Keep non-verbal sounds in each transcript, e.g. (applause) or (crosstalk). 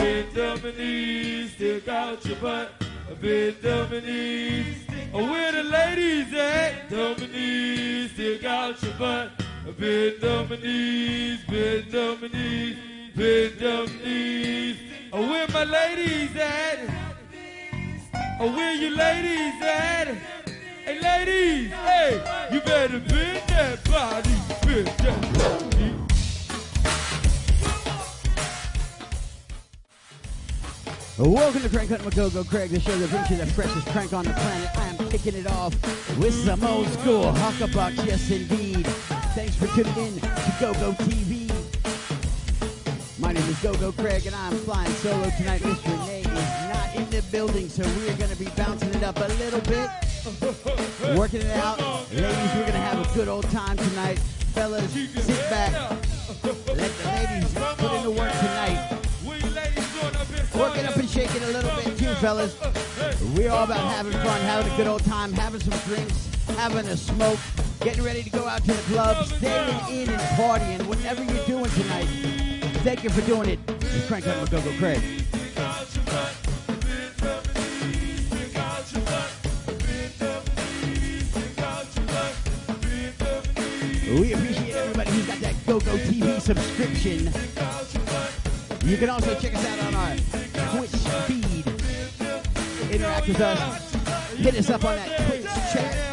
Bend on my knees, stick out your butt. Bend on my knees. Where the ladies at? On my knees, stick out your butt. Bend on my knees, bend on my knees, bend on my knees. Where my ladies at? Oh, where you ladies at? Hey, ladies, hey, you better bend that body, bend that body. Welcome to Crank Hunt McGogo Craig, the show that brings you the freshest crank on the planet. I am kicking it off with some old school Huck-A-Bucks, yes indeed. Thanks for tuning in to GoGo TV. My name is GoGo Craig and I'm flying solo tonight. Mr. Renee is not in the building, so we're going to be bouncing it up a little bit, working it out. Ladies, we're going to have a good old time tonight. Fellas, sit back. Let the ladies put in the work tonight. Work it up and shake it a little bit too, fellas. We're all about having fun, having a good old time, having some drinks, having a smoke, getting ready to go out to the club, staying in and partying, whatever you're doing tonight. Thank you for doing it. It's Crank Up with Go-Go Craig. We appreciate everybody who's got that GoGo TV subscription. You can also check us out on our feed. Interact with us. Hit us up on that Twitch chat.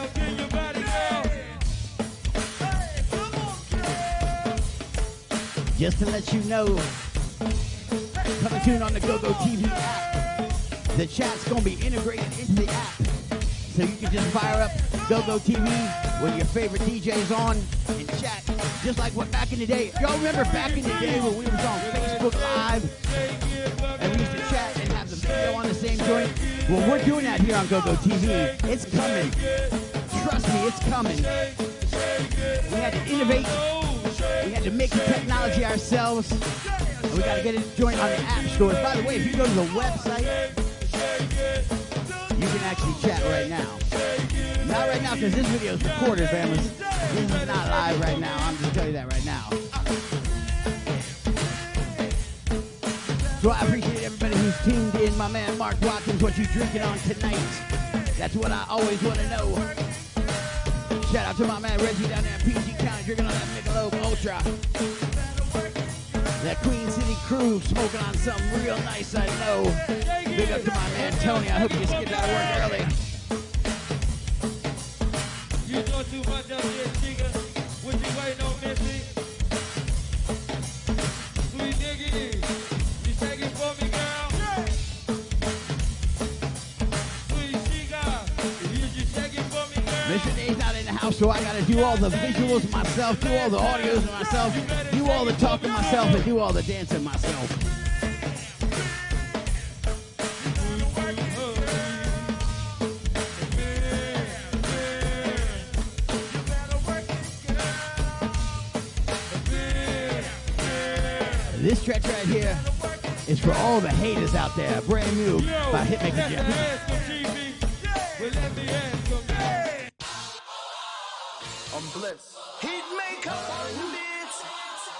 Just to let you know, coming soon on the GoGo TV app. The chat's to be integrated into the app. So you can just fire up GoGo TV when your favorite DJ's on and chat. Just like what back in the day. Y'all remember back in the day when we was on Facebook Live on the same joint? Well, we're doing that here on GoGo TV. It's coming. Trust me, it's coming. We had to innovate. We had to make the technology ourselves. And we got to get it joint on the app stores. By the way, if you go to the website, you can actually chat right now. Not right now because this video is recorded, families. This is not live right now. I'm just telling you that right now. So I appreciate tuned in. My man Mark Watkins, what you drinking on tonight? That's what I always want to know. Shout out to my man Reggie down there in PG County drinking on that Michelob Ultra. That Queen City crew smoking on something real nice, I know. Big up to my man Tony. I hope you skipped out of work early. You too much there, so I gotta do all the visuals myself, do all the audios myself, do all the talking myself, and do all the dancing myself. This stretch right here is for all the haters out there. Brand new by Hitmaker Jeff. I'm blessed. Heat maker on beats.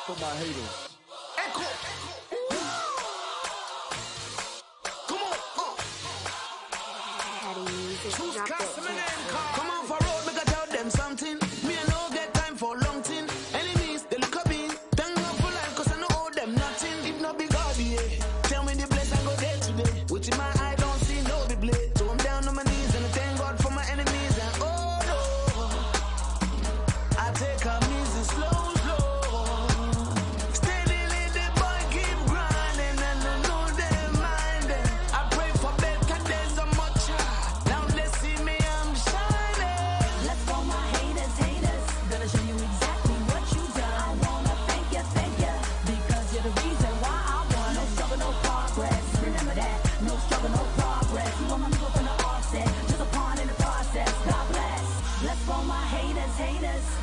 For my haters. Echo. Come on. Uh. Choose customer name card. Come on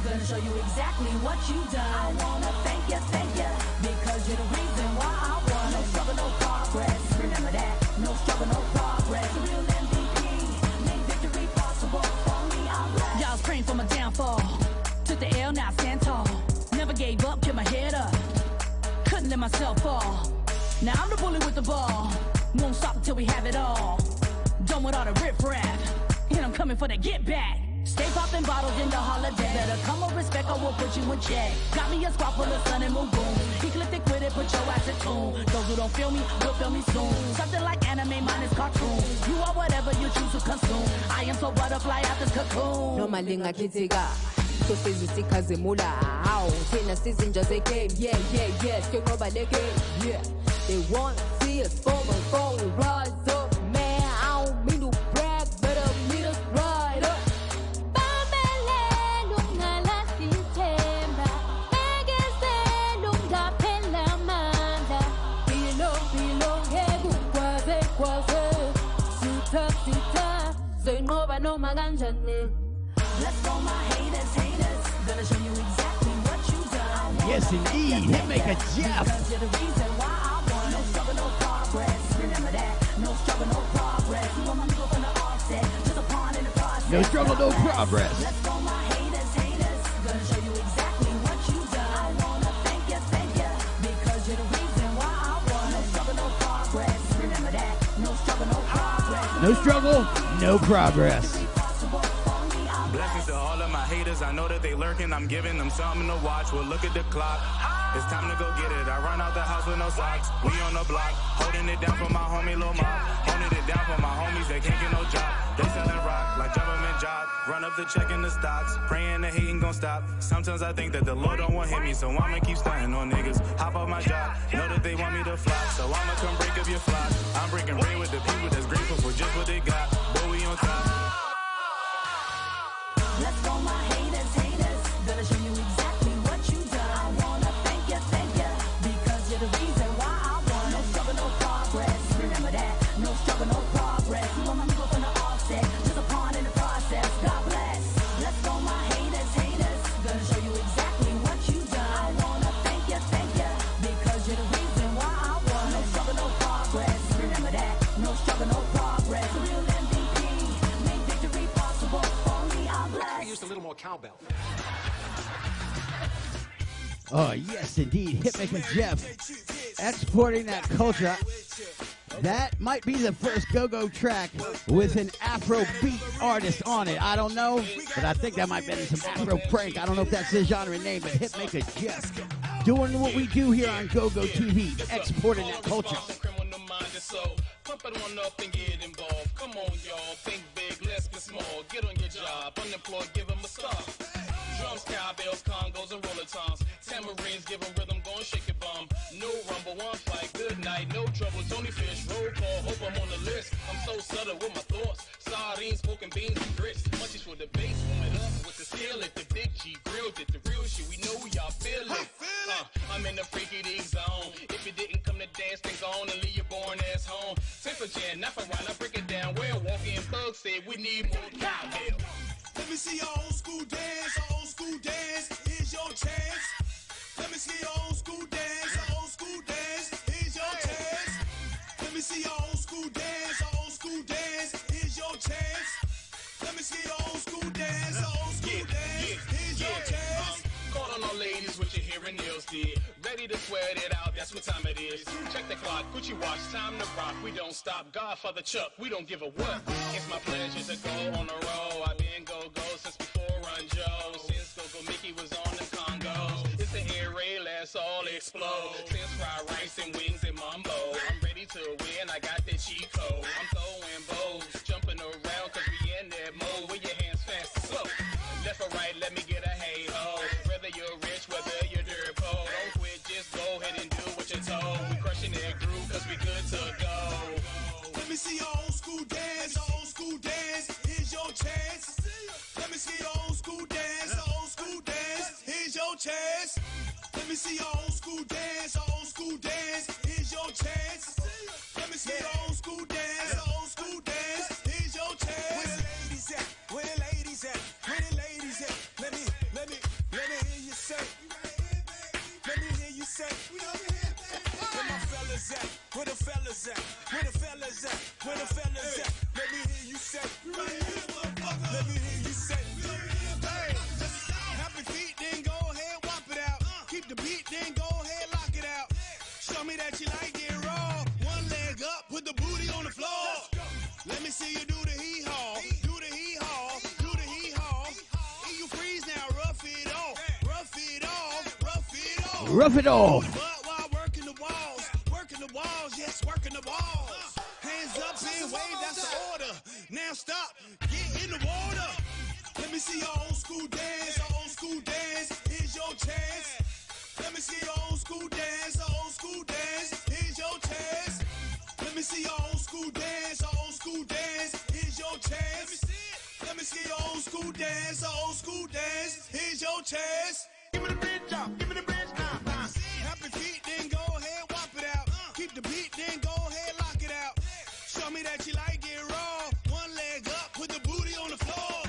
Gonna show you exactly what you done. I wanna thank you, thank you, because you're the reason why I won. No struggle, no progress. Remember that. No struggle, no progress. The real MVP made victory possible for me. I'm blessed. Y'all's praying for my downfall. Took the L, now I stand tall. Never gave up, kept my head up. Couldn't let myself fall. Now I'm the bully with the ball. Won't stop until we have it all. Done with all the riffraff. And I'm coming for the get back. Stay popping bottles in the holiday. Better come with respect or we'll put you in check. Got me a squad full of sun and moon boom. Ecliptic with it, put your ass in tune. Those who don't feel me, will feel me soon. Something like anime, mine is cartoon. You are whatever you choose to consume. I am so butterfly out this cocoon. noma lingakhithika sohlezi sikhazimula hawu thina sizinja ze-game yeah yeah yeah siyoqoba le game yeah they want to see us forward forward rise up man soyinqoba noma kanjani Let's go, my haters, haters. Gonna show you exactly what you done. Yes, indeed. Hitmaker Jeff. Cause you're the reason why I won. No struggle, no progress. Remember that. No struggle, no progress. You want my nigga from the offset. Just a pawn in the process. No struggle, no progress. Let's go, my haters, haters. Gonna show you exactly what you done. I wanna thank you, thank you. Because you're the reason why I won. No struggle, no progress. Remember that. No struggle, no progress. No struggle, no progress. They lurking. I'm giving them something to watch. Well, look at the clock. It's time to go get it. I run out the house with no socks. We on the block, holding it down for my homie Lil Mob. Holding it down for my homies that can't get no job. They selling rock like government job. Run up the check in the stocks. Praying the hating gon' stop. Sometimes I think that the Lord don't want hit me, so I'ma keep stunting on niggas. Hop off my job. Know that they want me to flop, so I'ma come break up your flock. I'm breaking bread with the people that's grateful for just what they got. Boy, we on top. Cowbell. Oh, yes, indeed. Hitmaker Jeff exporting that culture. That might be the first go-go track with an Afrobeat artist on it. I don't know, but I think that might be some Afro crank. I don't know if that's the genre name, but Hitmaker Jeff doing what we do here on Go-Go TV, exporting that culture. It on up and get involved. Come on, y'all. Think big, let's get small. Get on your job. Unemployed, give 'em a start. Drums, cowbells, congos, and roller toms. Tambourines, give 'em rhythm, and shake your bum. No rumble, one fight, good night, no trouble. Tony Fish, roll call, hope I'm on the list. I'm so subtle with my thoughts. Sardines, smoking beans, and grits. Munchies for the base, warm it up with the skill at the big G. Grilled it, the real shit, we know y'all feel it. Uh, I'm in the freaky deep zone. If you didn't come to dance, then go on and leave your born ass home. Temper jam, not for right, I break it down. Well, walking bug said we need more cowbell. Let me see your old school dance, your old school dance. Here's your chance. Let me see your old school dance, your old school dance. Here's your chance. Let me see your old school dance, your old school dance. Here's your chance. Let me see your old school dance, your old school dance. Here's your chance. Call on all ladies with your and nails did. Ready to sweat it out, that's what time it is. Check the clock, Gucci watch, time to rock. We don't stop. Godfather Chuck, we don't give a what. It's my pleasure to go on the road. I've been go go all explode. Since fried rice and wings and mumbo. I'm ready to win, I got the cheat code. I'm throwing bows, jumping around cause we in that mode. With your hands fast slow. Left or right, let me get a hey ho. Whether you're rich, whether you're dirt poor. Don't quit, just go ahead and do what you're told. We crushing that groove cause we good to go. Let me see your old school dance, old school dance. Here's your chance. Let me see your old school dance, your chance. Let me see your old school dance, your old school dance. Here's your chance. Let me see your old school dance, your old school dance. Here's your chance. Where the ladies at? Where the ladies at? Where the ladies at? Let me, let me, let me hear you say. Let me hear you say. Where my fellas at? Where the fellas at? Where the fellas at? Where the fellas at? Let me hear you say. Let me hear me that you like it raw. One leg up, put the booty on the floor. Let me see you do the hee haw, do the hee haw, do the hee haw. You freeze now, rough it off, rough it off, rough it off. Rough it off. See your old school dance, old school dance. Here's your chance. Let me see your old school dance, old school dance. Here's your chance. Let me see your old school dance, old school dance. Here's your chance. Let me see your old school dance, old school dance. Here's your chance. Give me the bridge up, give me the bridge now. Nah, nah. Your feet, then go ahead, wop it out. Uh. Keep the beat, then go ahead, lock it out. Yeah. Show me that you like it raw. One leg up, put the booty on the floor.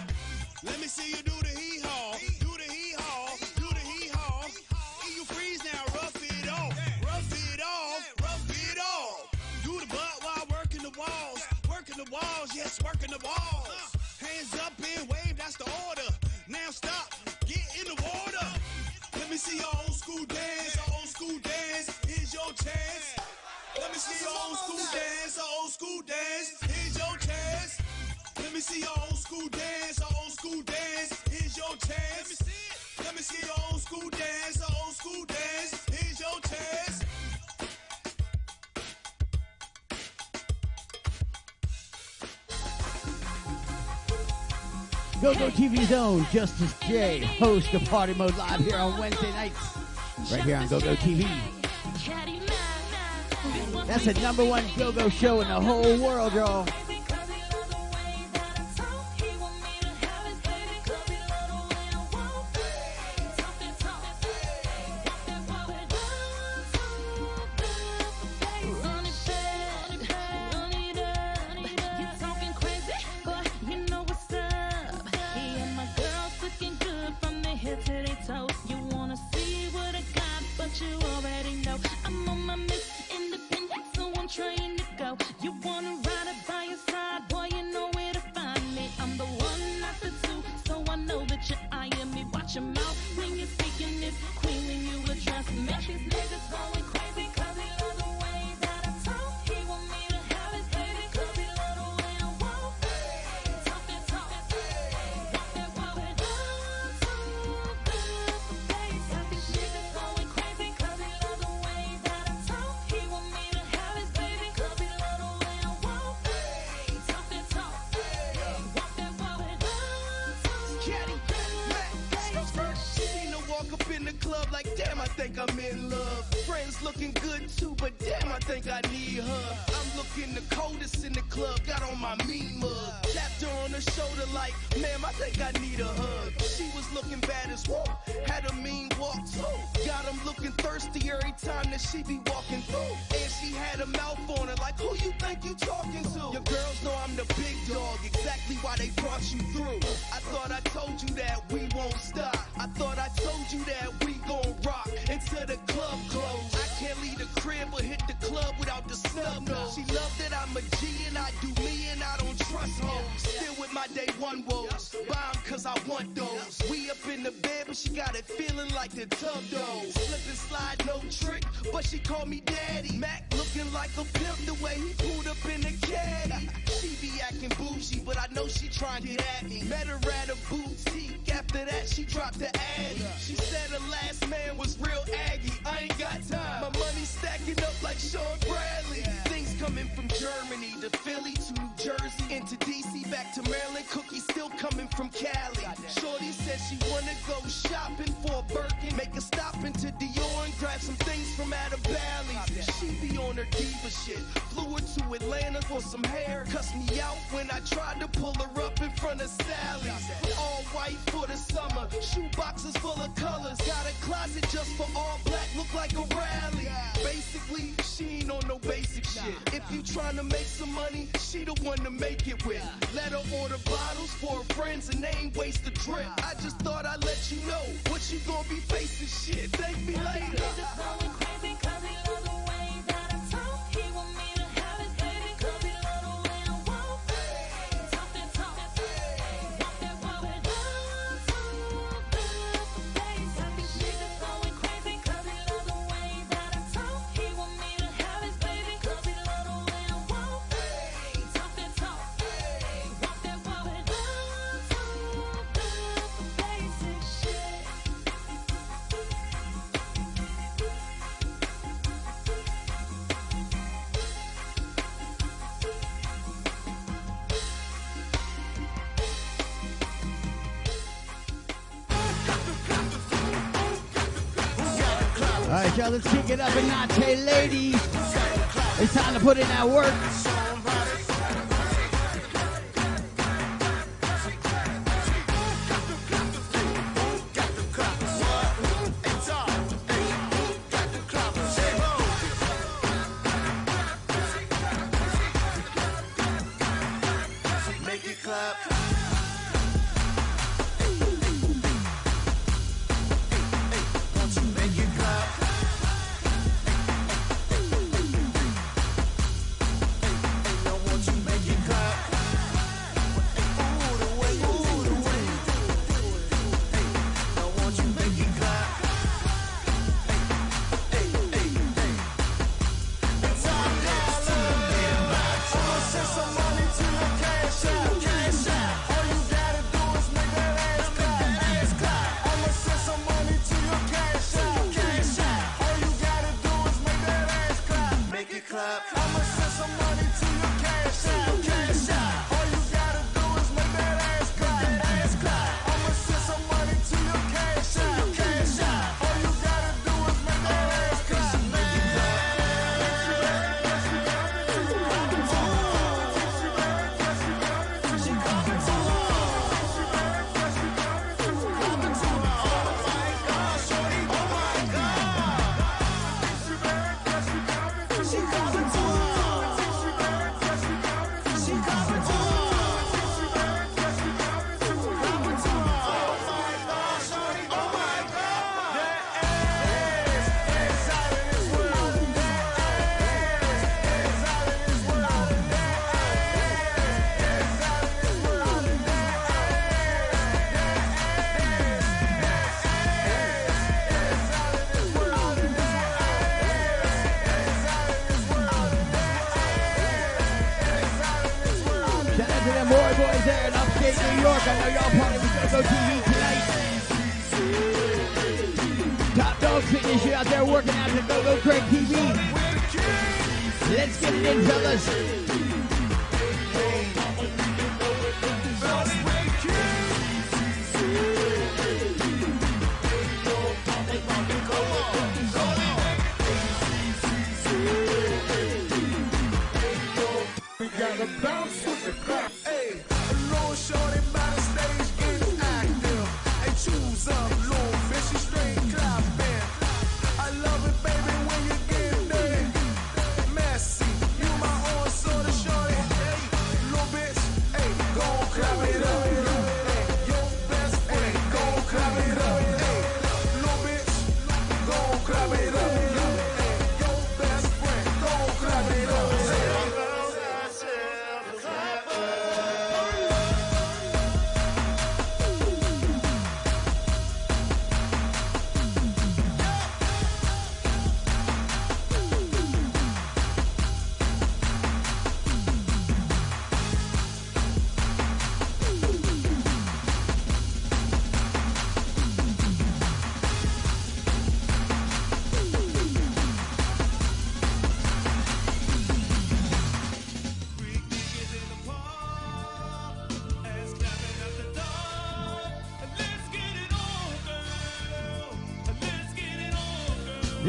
Let me see you do. walls, yes, working the walls. Uh, hands up and wave, that's the order. Now stop, get in the water. Let me see your old school dance, your old school dance. Here's your chance. Let me see your old school dance, your old school dance. Here's your chance. Let me see your old school dance, your old school dance. Here's your chance. Let me see your old school dance, your old school dance. GoGo TV's own Justice J, host of Party Mode Live here on Wednesday nights, right here on GoGo TV. That's the number one GoGo show in the whole world, y'all. Let's kick it up a notch. Hey, ladies. It's time to put in that work.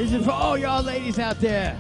This is for all y'all ladies out there.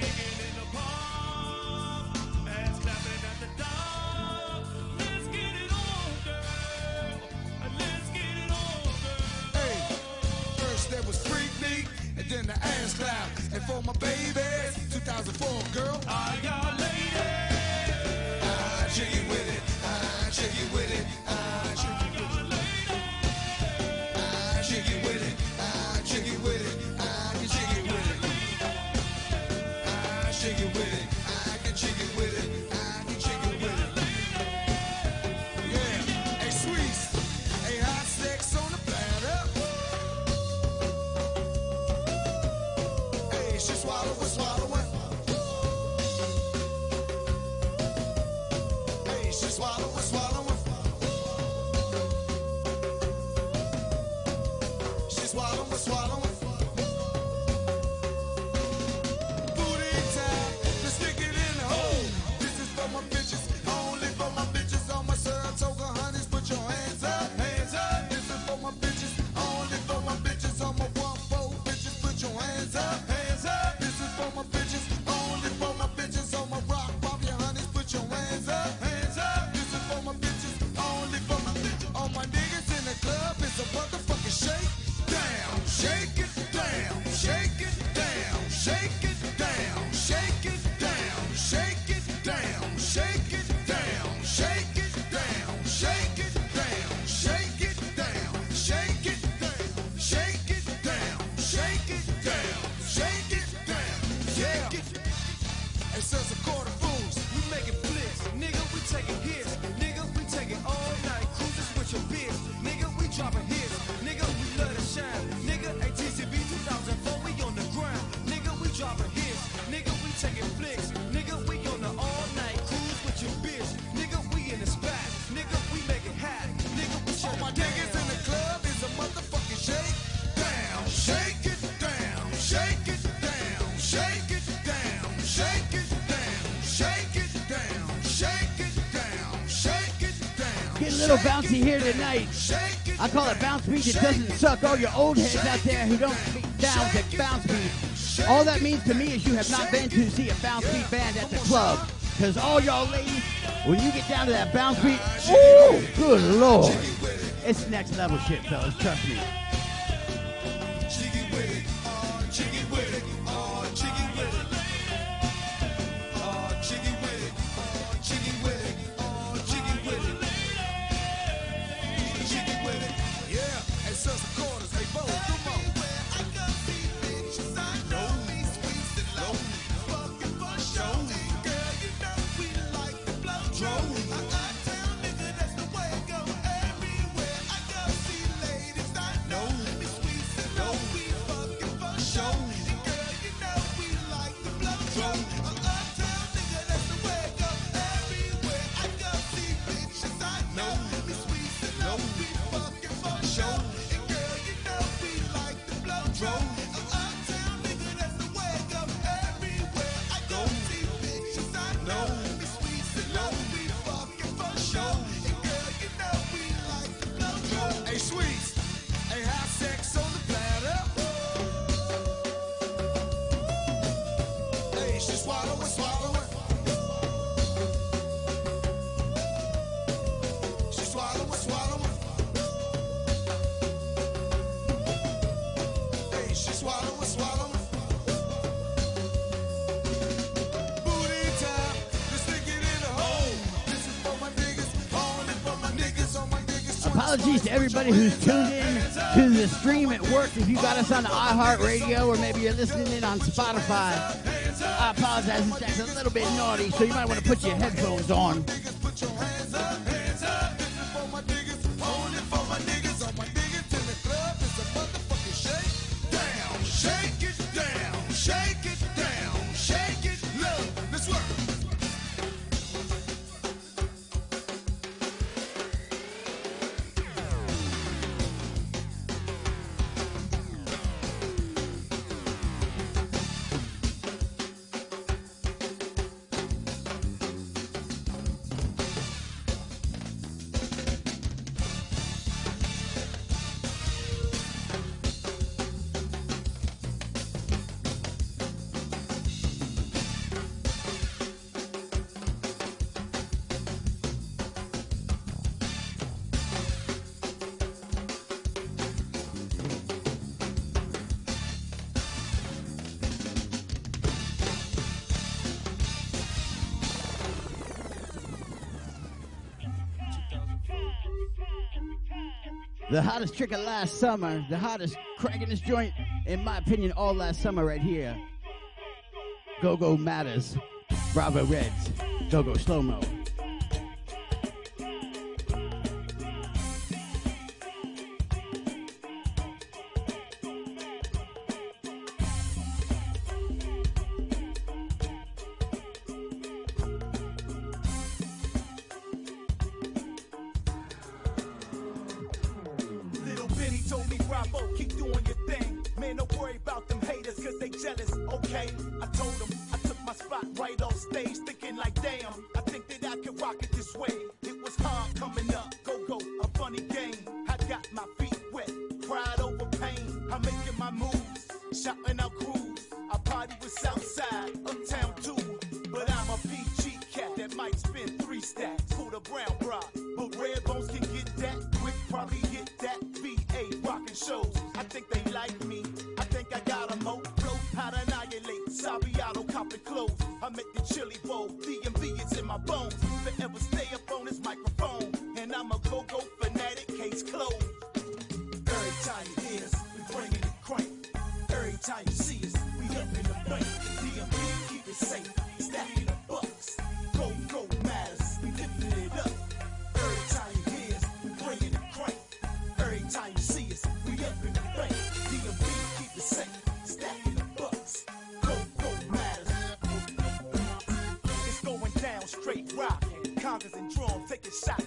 preach, it doesn't suck. All your old heads out there who don't speak sounds that bounce beat. All that means to me is you have not been to see a bounce beat band at the club. Because all y'all ladies, when you get down to that bounce beat, ooh, good lord. It's next level shit, fellas, trust me. apologies to everybody who's tuned in to the stream at work. If you got us on iHeartRadio or maybe you're listening in on Spotify, I apologize. It's a little bit naughty, so you might want to put your headphones on. hottest trick of last summer, the hottest crack in this joint, in my opinion, all last summer right here. Go Go Matters, Bravo Reds, Go Go Slow Mo. Shot.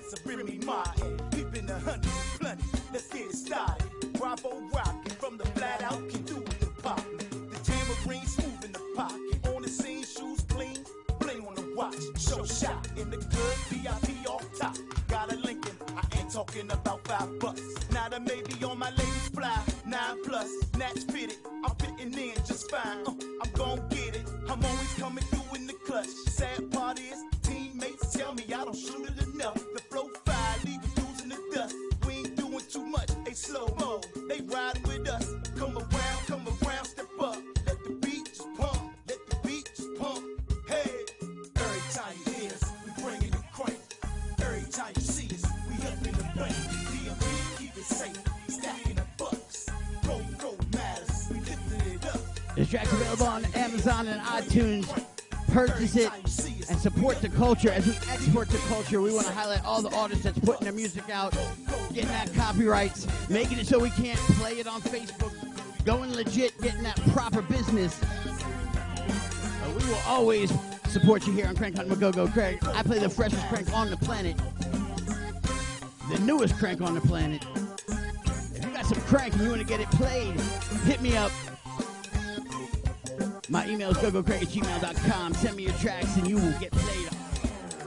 Amazon and iTunes. Purchase it and support the culture. As we export the culture, we want to highlight all the artists that's putting their music out, getting that copyrights, making it so we can't play it on Facebook, going legit, getting that proper business. We will always support you here on Crank Hunt Magogo Craig. I play the freshest crank on the planet, the newest crank on the planet. If you got some crank and you want to get it played, hit me up. My email is gogocraig at gmail.com. Send me your tracks and you will get played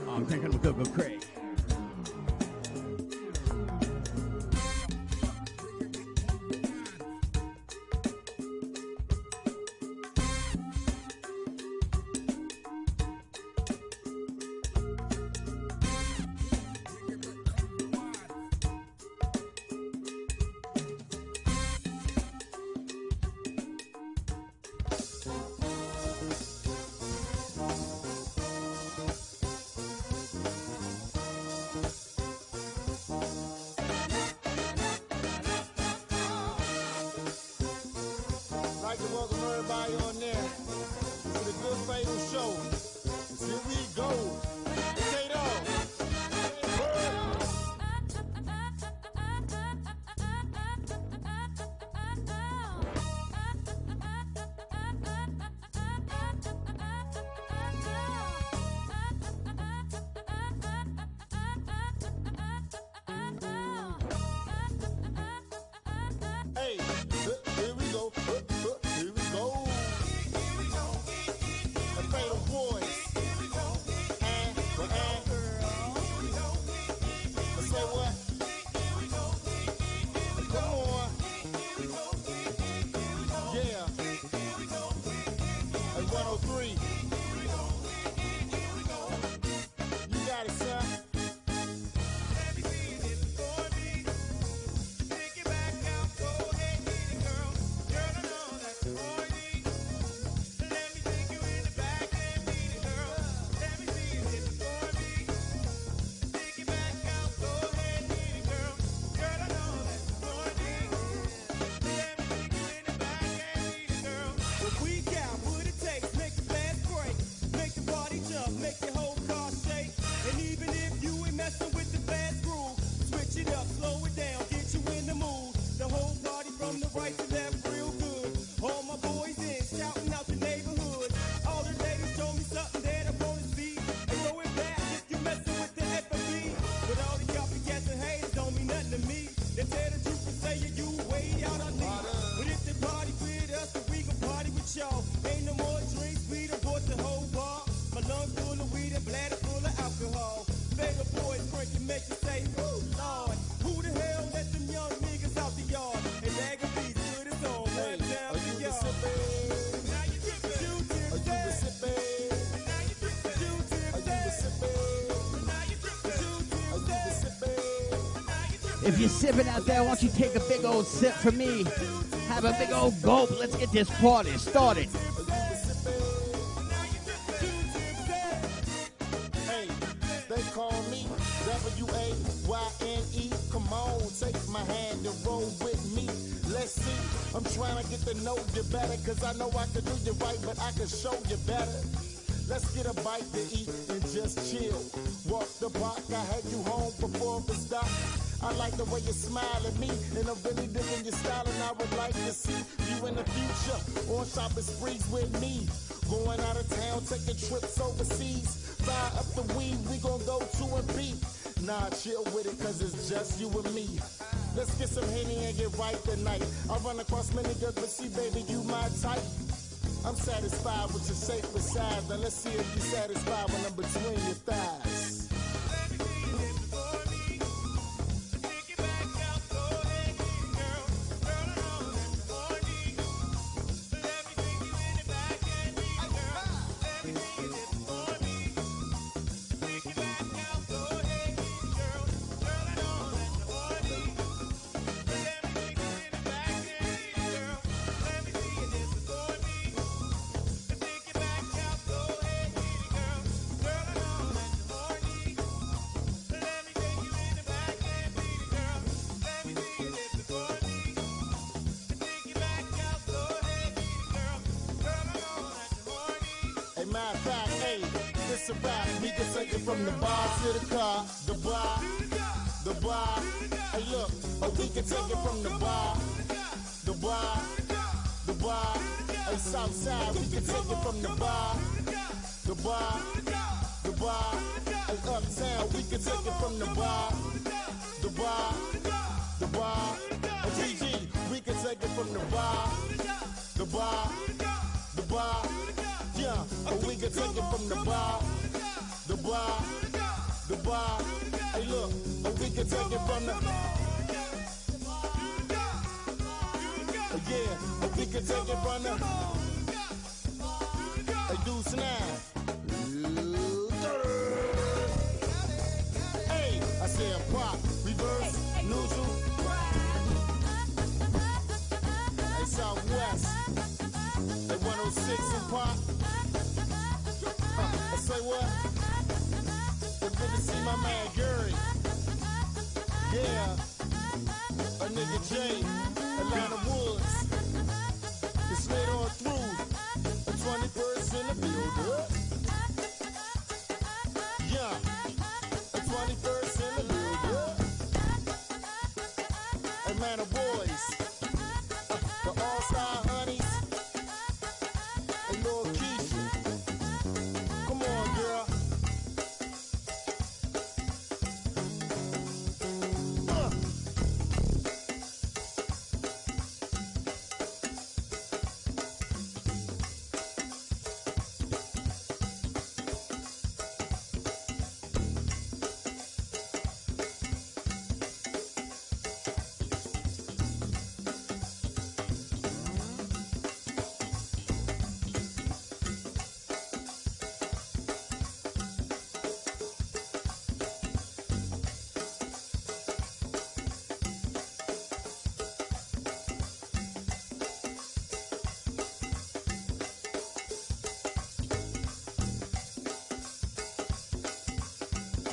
oh, on Crank on Gogo Craig. If you're sipping out there, why don't you take a big old sip for me? Have a big old gulp. Let's get this party started. Hey, they call me W-A-Y-N-E. Come on, take my hand and roll with me. Let's see. I'm trying to get to know you better, cause I know I can do you right, but I can show you better. Let's get a bite to eat Like the way you smile at me, and I'm really digging your style, and I would like to see you in the future on shopping sprees with me. Going out of town, taking trips overseas. Fire up the weed, we gon' go to and beat. Nah, chill with it, cause it's just you and me. Let's get some Henny and get right tonight. I run across many girls, but see, baby, you my type. I'm satisfied with your shape and size. Now let's see if you're satisfied when I'm between your outside, we can take it from the bar, the bar, the bar, and uptown, we can take it from the bar, the bar, the bar, and GG, we can take it from the bar, the bar, the bar, yeah, and we can take it from the bar, the bar, the bar, hey look, and we can take it from the yeah, we can take it from the snap.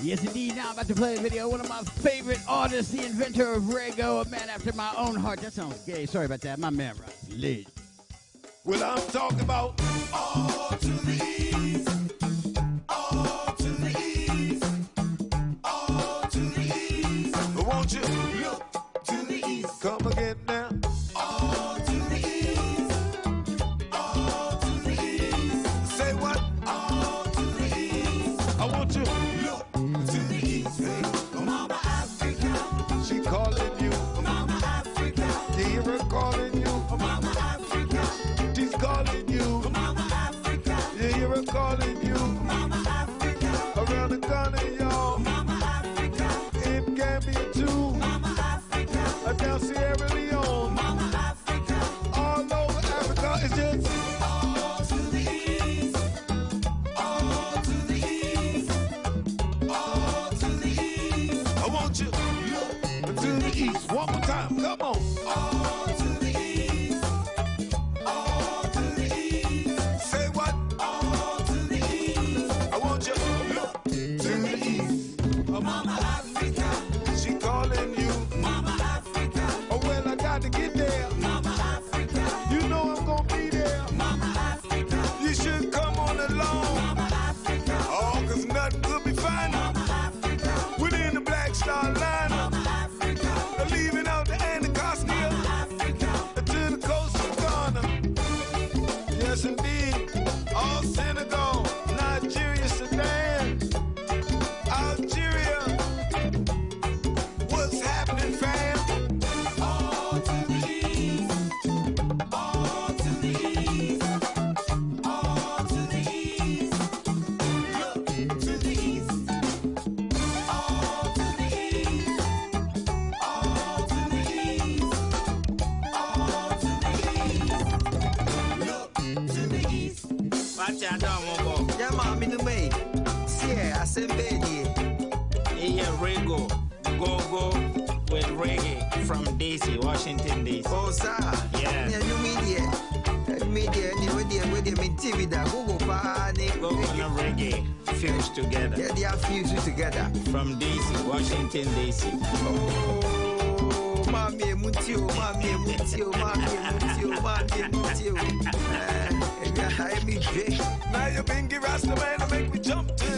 Yes, indeed. Now I'm about to play a video. One of my favorite artists, the inventor of Rego, a man after my own heart. That sounds gay. Sorry about that. My man, right? Lit. Well, I'm talking about all to me jig. Now you bingy rasta man to make me jump to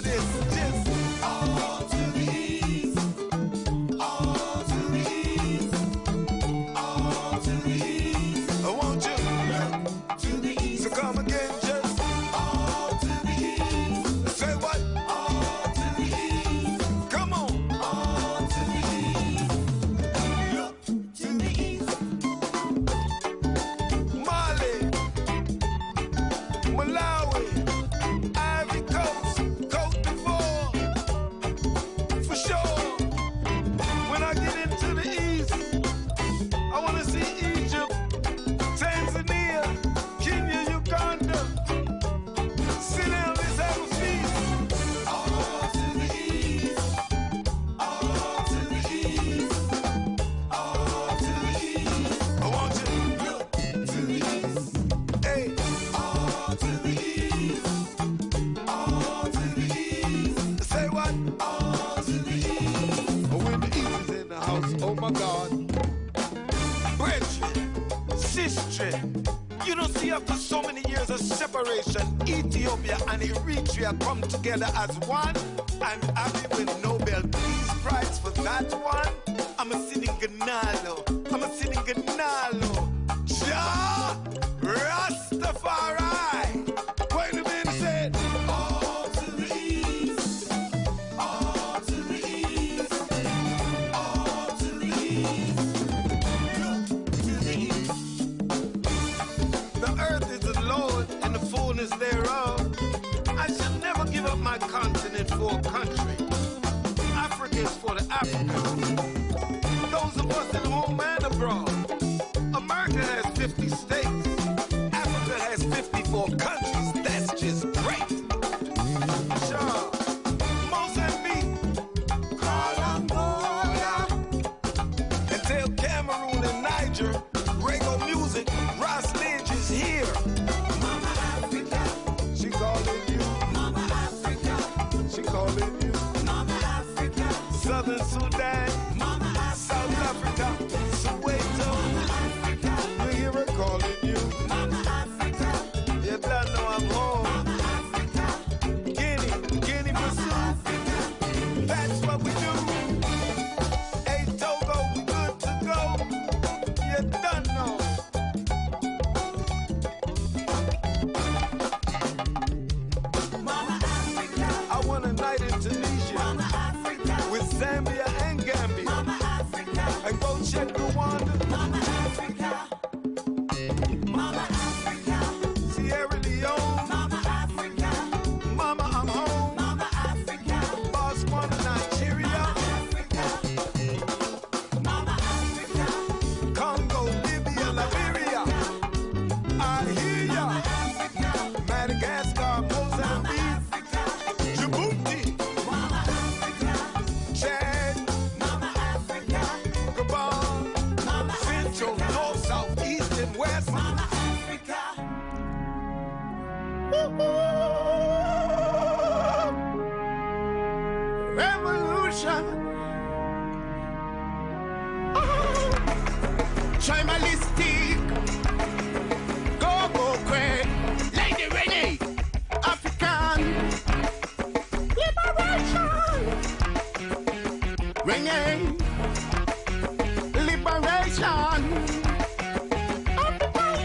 Liberation, again.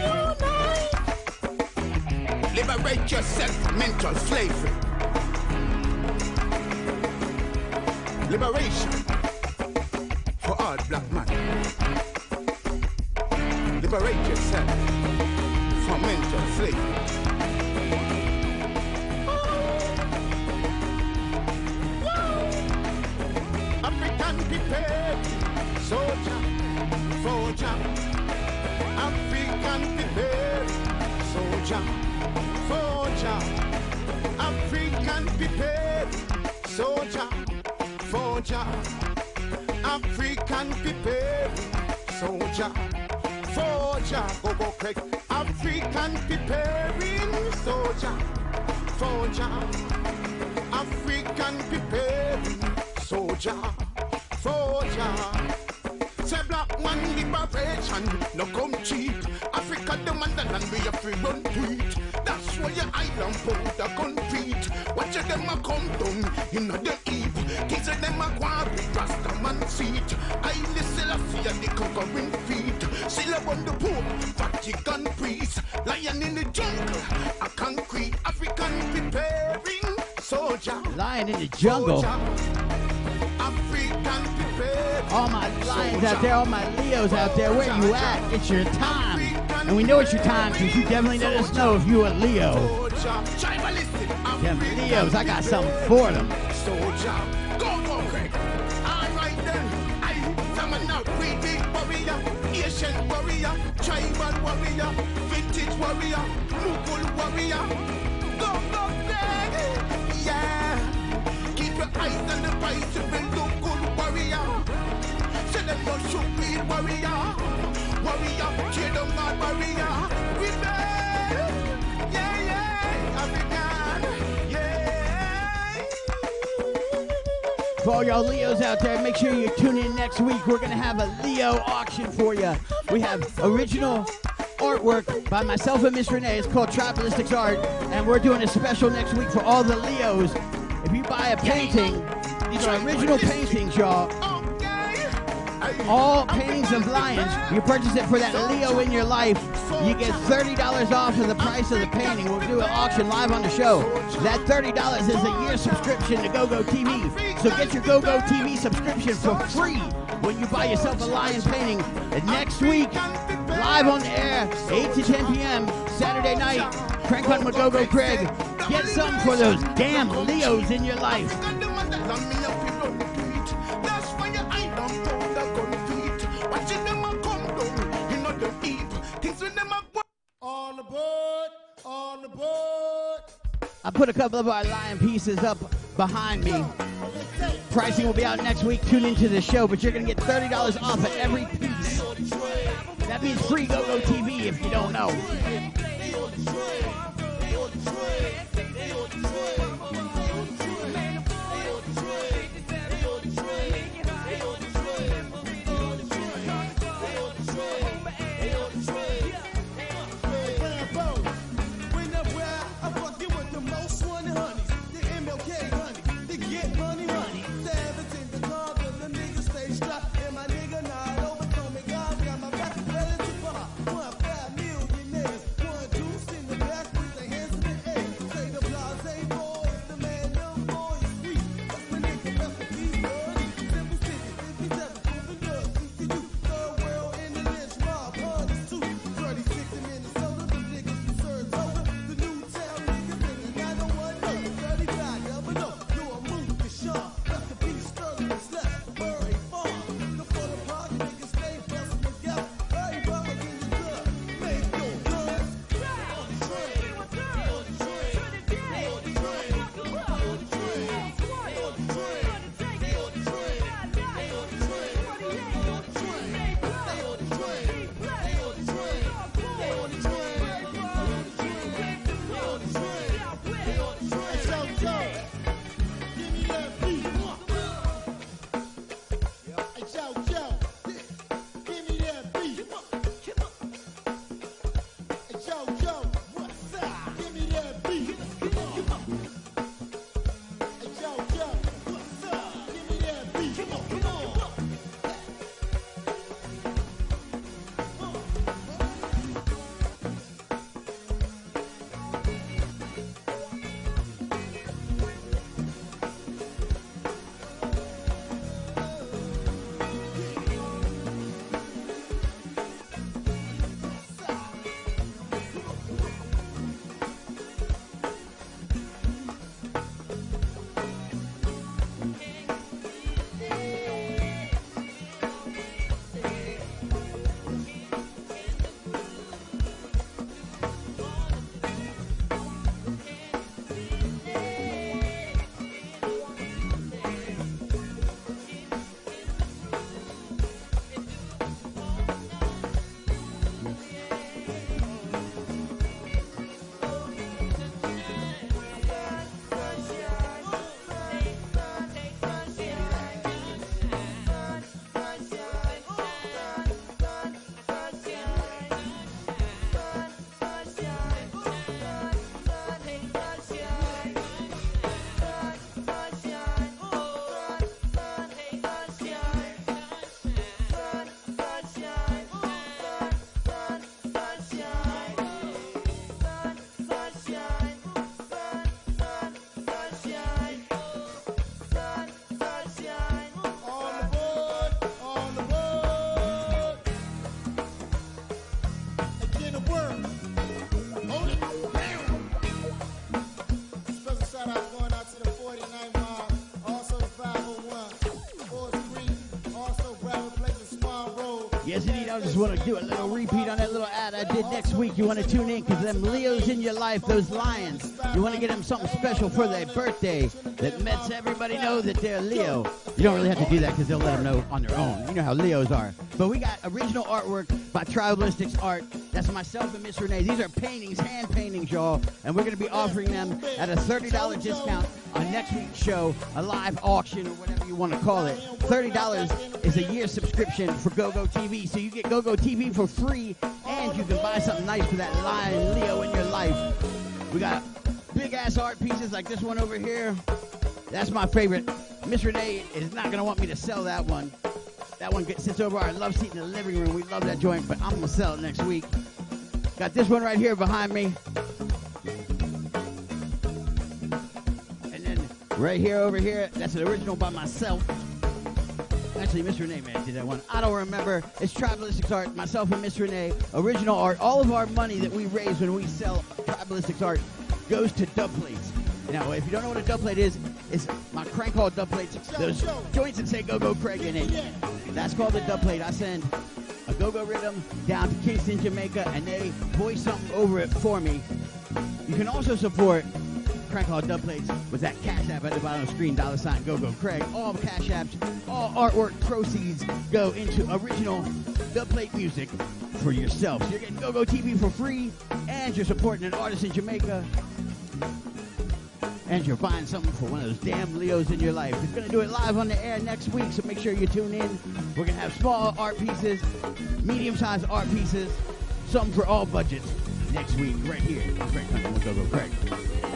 unite. Liberate yourself, from mental slavery. Liberation for all black man. Liberate yourself from mental slavery. Forger. African people, soldier, forger. Go go quick. African people, soldier, forger. African people, soldier, forger. Say black man liberation, no come cheap. Africa the motherland, we have free run tweet. That's why your island powder concrete. Watch them a come down, know the heap. Them a quarry, rasta man seat. I listen a fear the covering feet. Still upon the poor, Vatican priest. Lion in the jungle, a concrete African preparing soldier. Lion in the jungle. All my lions out there, all my Leos out there, where you at? It's your time. And we know it's your time because you definitely let us know if you a Leo. Them Leos, I got something for them. For all y'all Leos out there, make sure you tune in next week. We're going to have a Leo auction for you. We have original artwork by myself and Miss Renee. It's called Tribalistics Art. And we're doing a special next week for all the Leos. If you buy a painting, these are original paintings, y'all. All paintings of lions, you purchase it for that Leo in your life, you get $30 off of the price of the painting. We'll do an auction live on the show. That $30 is a year subscription to GoGo TV. So get your GoGo TV subscription for free when you buy yourself a lion painting. And next week, live on air, 8 to 10 p.m., Saturday night, Crank Hunt with GoGo Craig. Get something for those damn Leos in your life. That's why your island powder gun feet. Watching them a come down, you know the heap. Things when them a go on aboard, on aboard. I put a couple of our lion pieces up behind me. Pricing will be out next week. Tune into the show, but you're going to get $30 off at every piece. That means free GoGo TV if you don't know. Want to do a little repeat on that little ad I did next week. You want to tune in because them Leos in your life, those lions, you want to get them something special for their birthday that lets everybody know that they're Leo. You don't really have to do that because they'll let them know on their own. You know how Leos are. But we got original artwork by Tribalistics Art. That's myself and Miss Renee. These are paintings, hand paintings, y'all. And we're going to be offering them at a $30 discount on next week's show, a live auction or whatever you want to call it. $30 is a year subscription for GoGo TV. So you get GoGo TV for free and you can buy something nice for that lion Leo in your life. We got big ass art pieces like this one over here. That's my favorite. Miss Renee is not to want me to sell that one. That one gets, sits over our love seat in the living room. We love that joint, but I'm to sell it next week. Got this one right here behind me. And then right here over here, that's an original by myself. Actually, Miss Renee man did that one. I don't remember. It's Tribalistics Art, myself and Miss Renee. Original art. All of our money that we raise when we sell Tribalistics Art goes to dub plates. Now, if you don't know what a dub plate is, it's my crank call dub plates. Those joints that say Go Go Craig in it. That's called a dub plate. I send a Go Go rhythm down to Kingston, Jamaica, and they voice something over it for me. You can also support Crank Hall Dub Plates with that Cash App at the bottom of the screen, dollar sign Go Go Craig. All Cash Apps, all artwork proceeds go into original dub plate music for yourself. So you're getting Go Go TV for free, and you're supporting an artist in Jamaica, and you're buying something for one of those damn Leos in your life. We're going to do it live on the air next week, so make sure you tune in. We're to have small art pieces, medium-sized art pieces, something for all budgets next week right here on Craig Craig.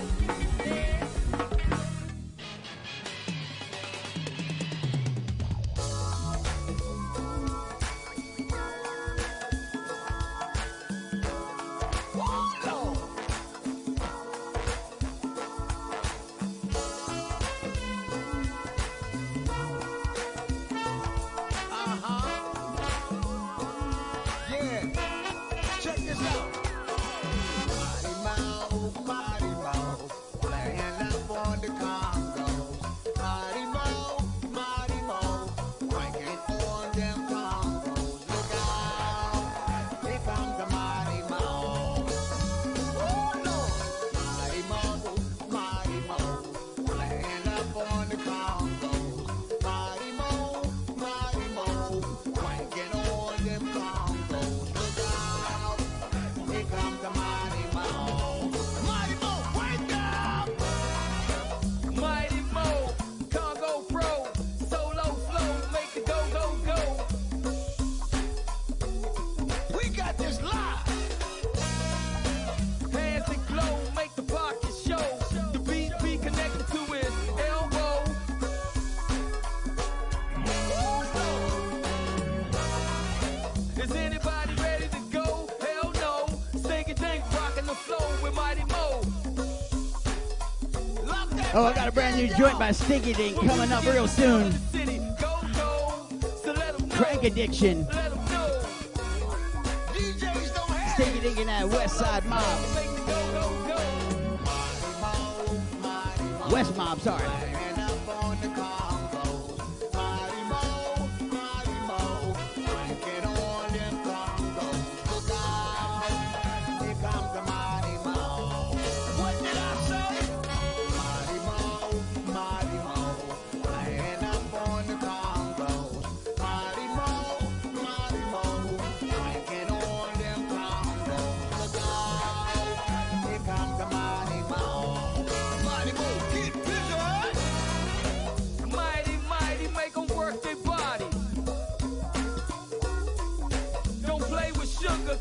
Joint by Stinky Dink coming up real soon. Crank Addiction. Stinky Dink and that West Side Mob. West Mob, sorry.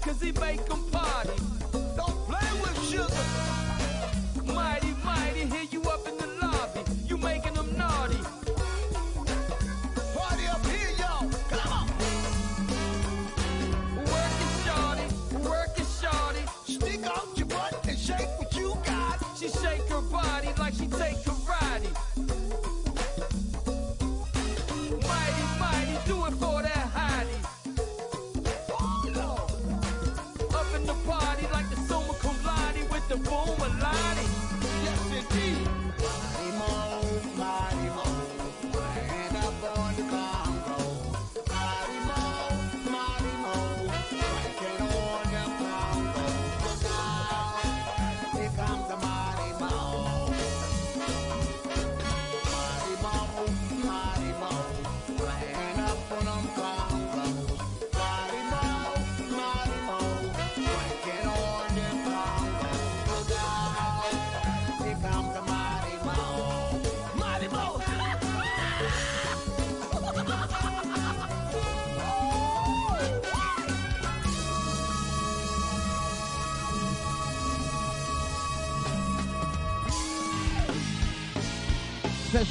Cause he make 'em party. Don't play with sugar.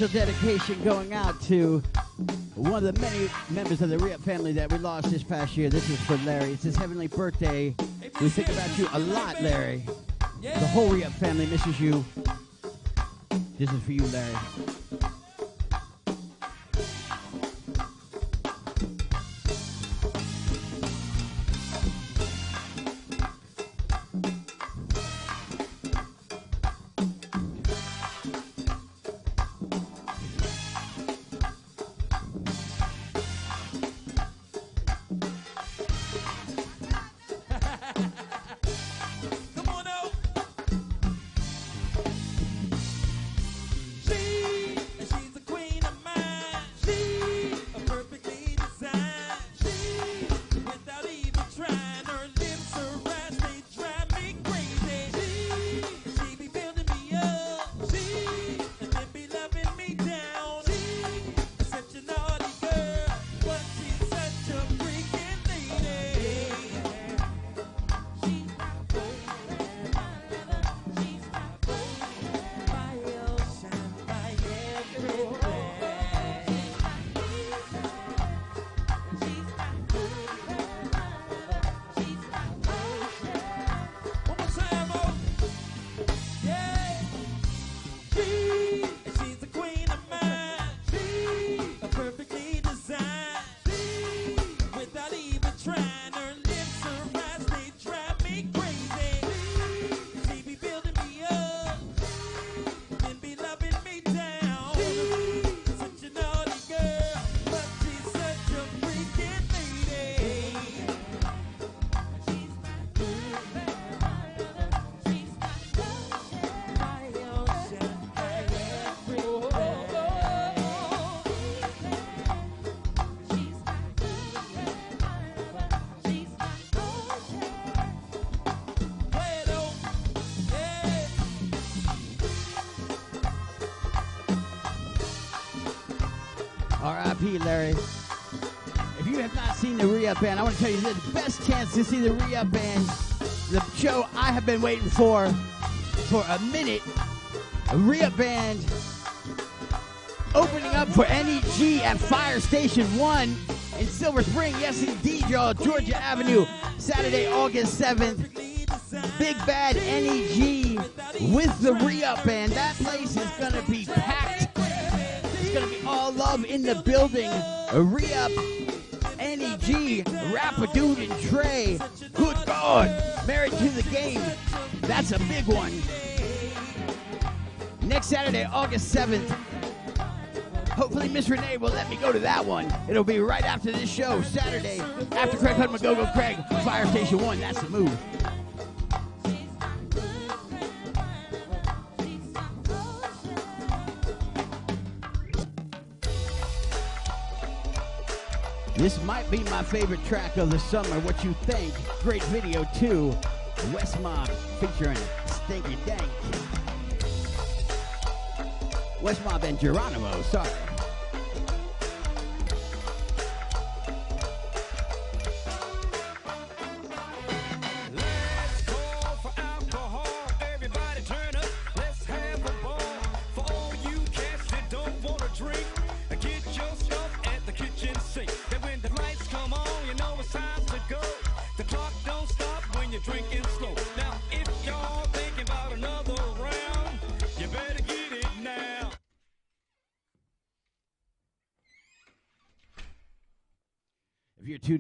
Special dedication going out to one of the many members of the Re-Up family that we lost this past year. This is for Larry. It's his heavenly birthday. We think about you a lot, Larry. The whole Re-Up family misses you. This is for you, Larry. If you have not seen the Re-Up Band, I want to tell you this is the best chance to see the Re-Up Band. The show I have been waiting for for a minute. A Re-Up Band opening up for NEG at Fire Station 1 in Silver Spring. Yes, indeed, y'all. Georgia Avenue, Saturday, August 7th. Big Bad NEG with the Re-Up Band. That place is going to be packed. It's to be all love in the building. Re-Up, NEG, Dude, and Trey. Good God. Married to the game. That's a big one. Next Saturday, August 7th. Hopefully, Miss Renee will let me go to that one. It'll be right after this show, Saturday, after Craig Hunt McGogo Craig, Fire Station 1. That's the move. This might be my favorite track of the summer. What you think? Great video too. West Mob featuring Stinky Dink. West Mob and Geronimo. Sorry.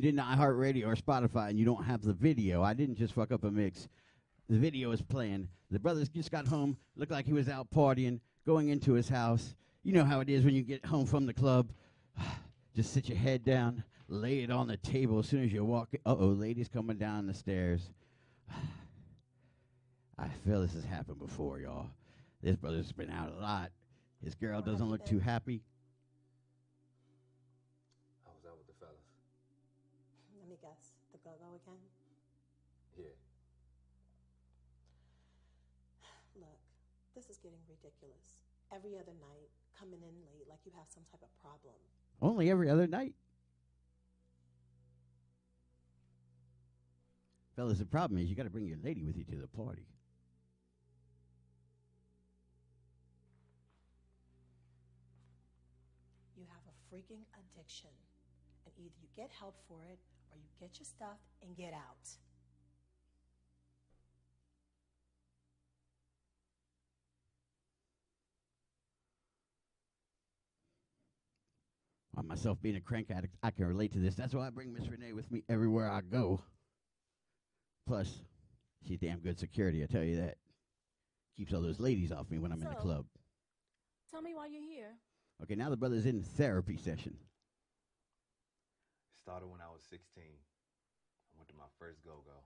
Tuned in to iHeartRadio or Spotify and you don't have the video, I didn't just fuck up a mix. The video is playing. The brothers just got home, looked like he was out partying, going into his house. You know how it is when you get home from the club. (sighs) Just sit your head down, lay it on the table as soon as you walk. Uh oh, ladies coming down the stairs. (sighs) I feel this has happened before, y'all. This brother's been out a lot. His girl doesn't look too happy. I was out with the fellas. Let me guess. The go-go again? Yeah. Look, this is getting ridiculous. Every other night, coming in late like you have some type of problem. Only every other night. Fellas, the problem is you got to bring your lady with you to the party. you have a freaking addiction. And either you get help for it or you get your stuff and get out. On myself being a crank addict, I can relate to this. That's why I bring Miss Renee with me everywhere I go. Plus, she's damn good security, I tell you that. Keeps all those ladies off me when I'm in the club. Tell me why you're here. Okay, now the brother's in therapy session. Started when I was 16. I went to my first go-go.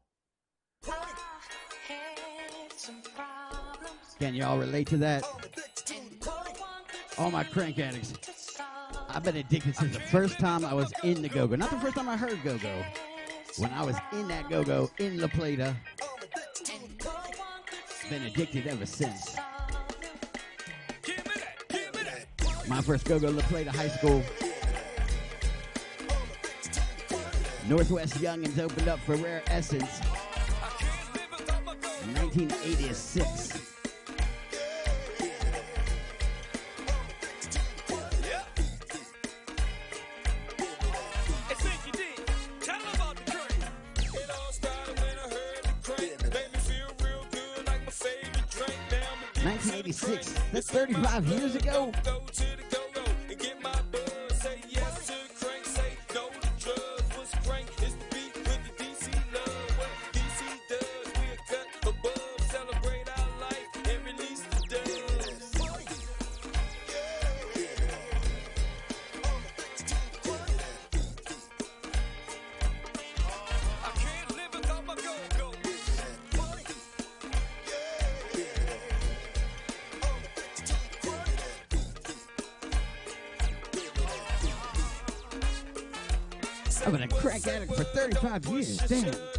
Can y'all relate to that? All my crank addicts. I've been addicted since the first time I was in the go-go. Not the first time I heard go-go. When I was in that go-go in La Plata. Been addicted ever since. My first go-go La Plata High School. Northwest Youngins opened up for Rare Essence. in 1986. 35 years ago. 35 years. Damn.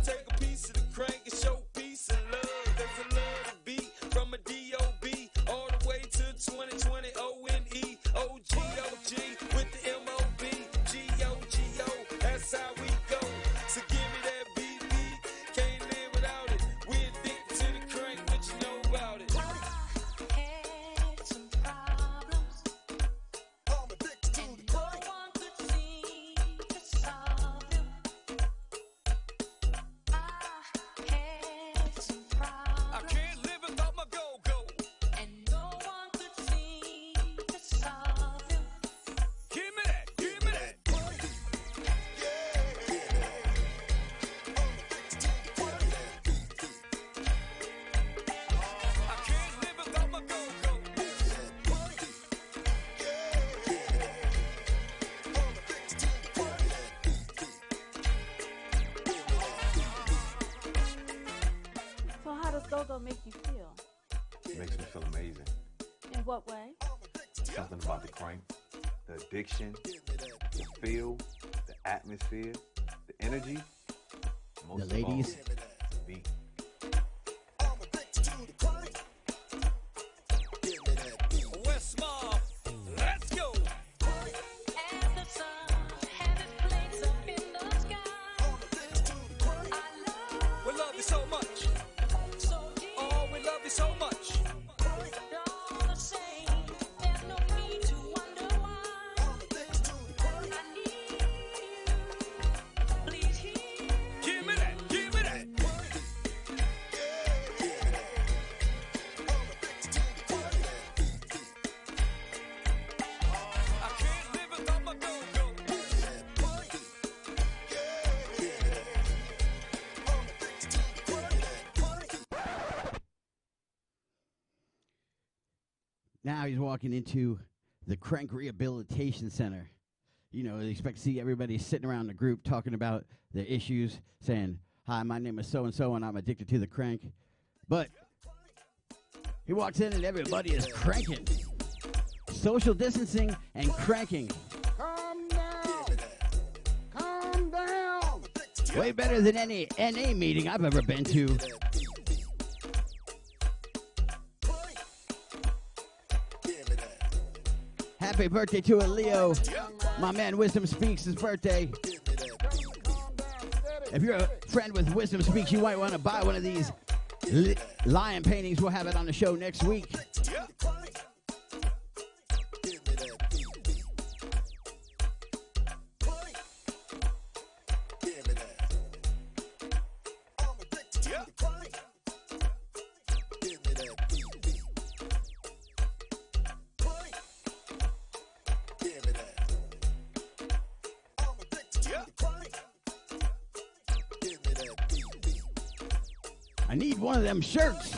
Now he's walking into the Crank Rehabilitation Center. You know, they expect to see everybody sitting around the group talking about the issues, saying, Hi, my name is so and so, and I'm addicted to the crank. But he walks in and everybody is cranking. Social distancing and cranking. Calm down. Calm down. Way better than any NA meeting I've ever been to. Happy birthday to a Leo. My man Wisdom Speaks his birthday. If you're a friend with Wisdom Speaks, you might want to buy one of these li- lion paintings. We'll have it on the show next week. shirts.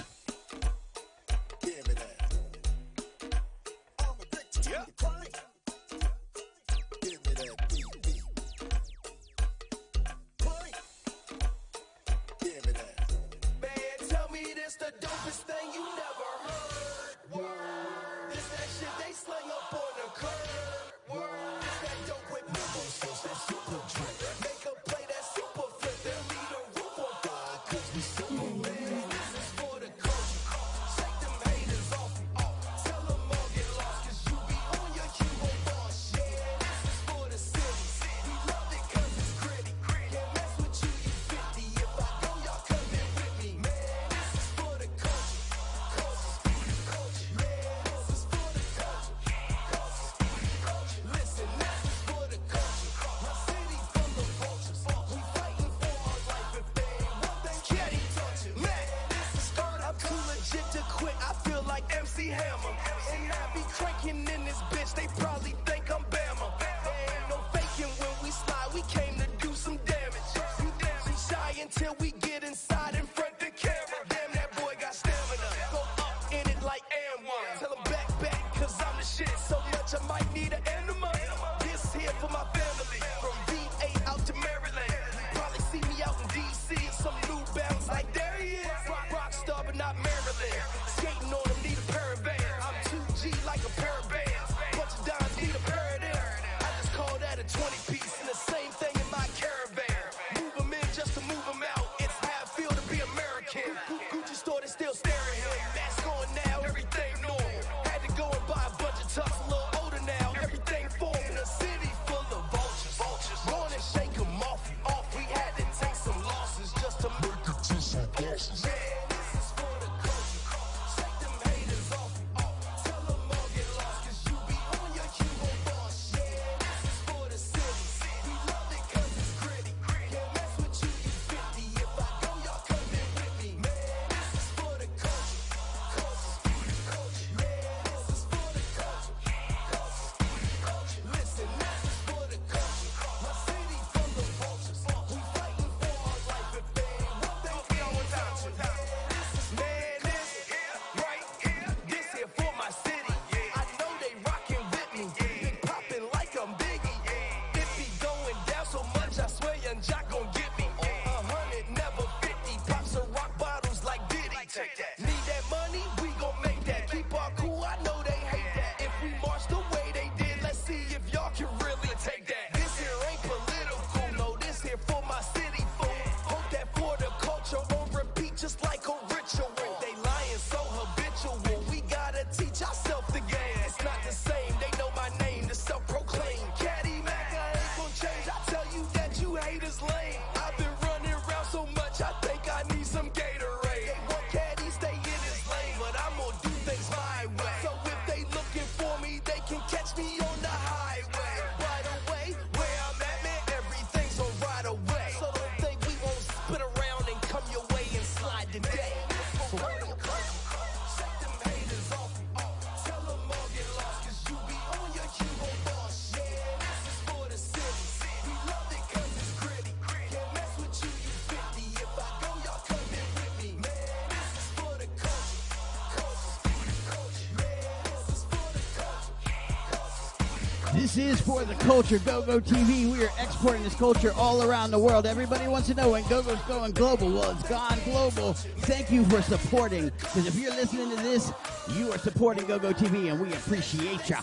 This is for the culture, GoGo TV. We are exporting this culture all around the world. Everybody wants to know when GoGo's going global. Well, it's gone global. Thank you for supporting. Because if you're listening to this, you are supporting GoGo TV, and we appreciate you.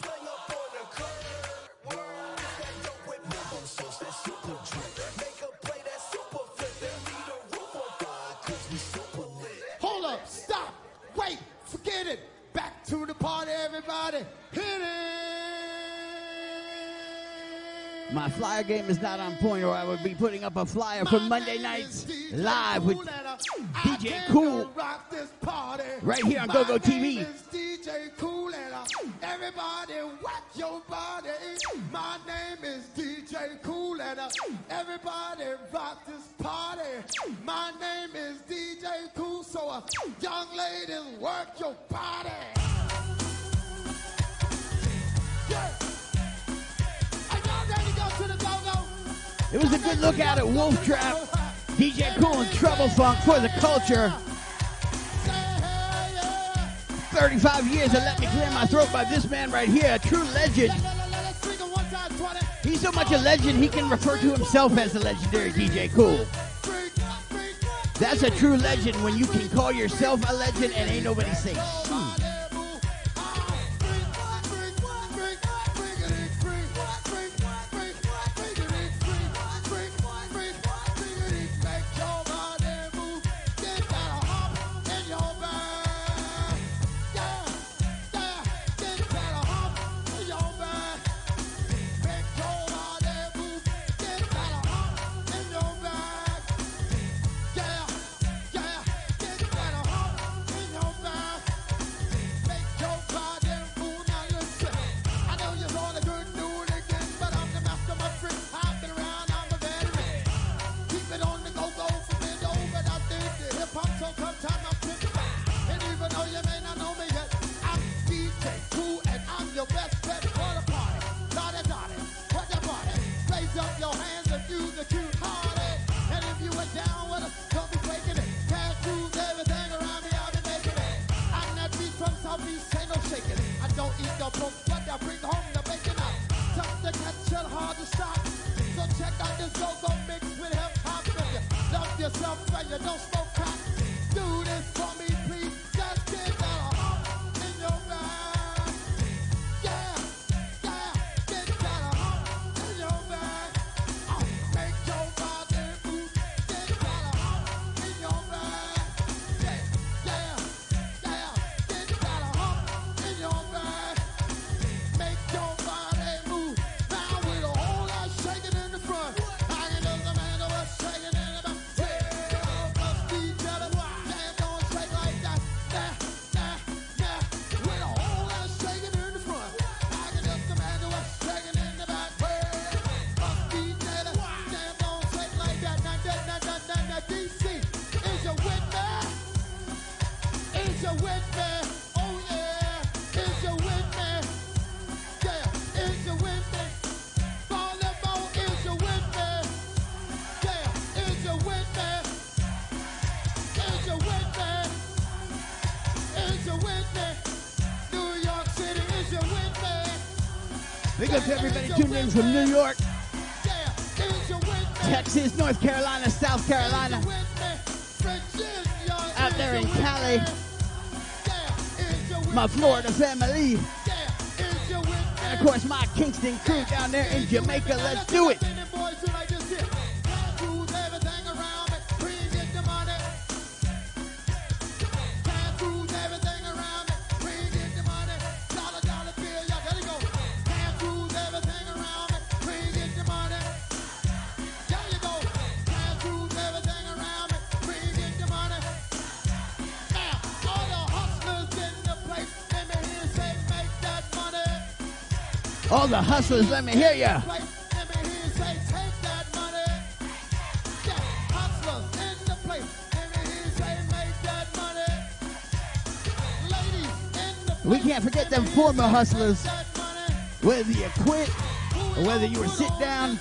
game is not on point, or I would be putting up a flyer for Monday nights live with DJ Kool right here on GoGo TV. DJ Kool everybody whack your body. My name is DJ Kool and everybody rock this party. My name is DJ Kool, so young ladies work your body. It was a good look out at Wolf Trap. DJ Kool and Trouble Funk for the culture. 35 years of Let Me Clear My Throat by this man right here, a true legend. He's so much a legend, he can refer to himself as the legendary DJ Kool. That's a true legend when you can call yourself a legend and ain't nobody say. to everybody tuning in from New York, Texas, North Carolina, South Carolina, out there in Cali, my Florida family, and of course my Kingston crew down there in Jamaica. Let's do it. the hustlers, let me hear ya. We can't forget them former hustlers. Whether you quit, or whether you were sit down,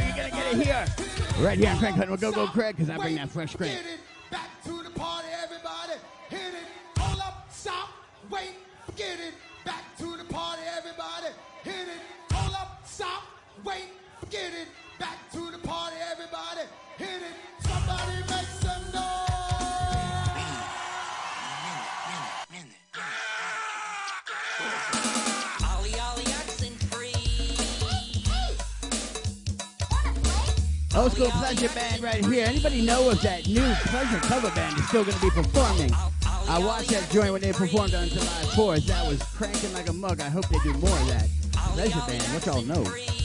it here. Right here on Hunting with Go Go Craig, because I bring that fresh crank. Old school pleasure band right here. Anybody know if that new pleasure cover band is still going to be performing? I watched that joint when they performed on July 4th. That was cranking like a mug. I hope they do more of that. Pleasure band, what y'all know?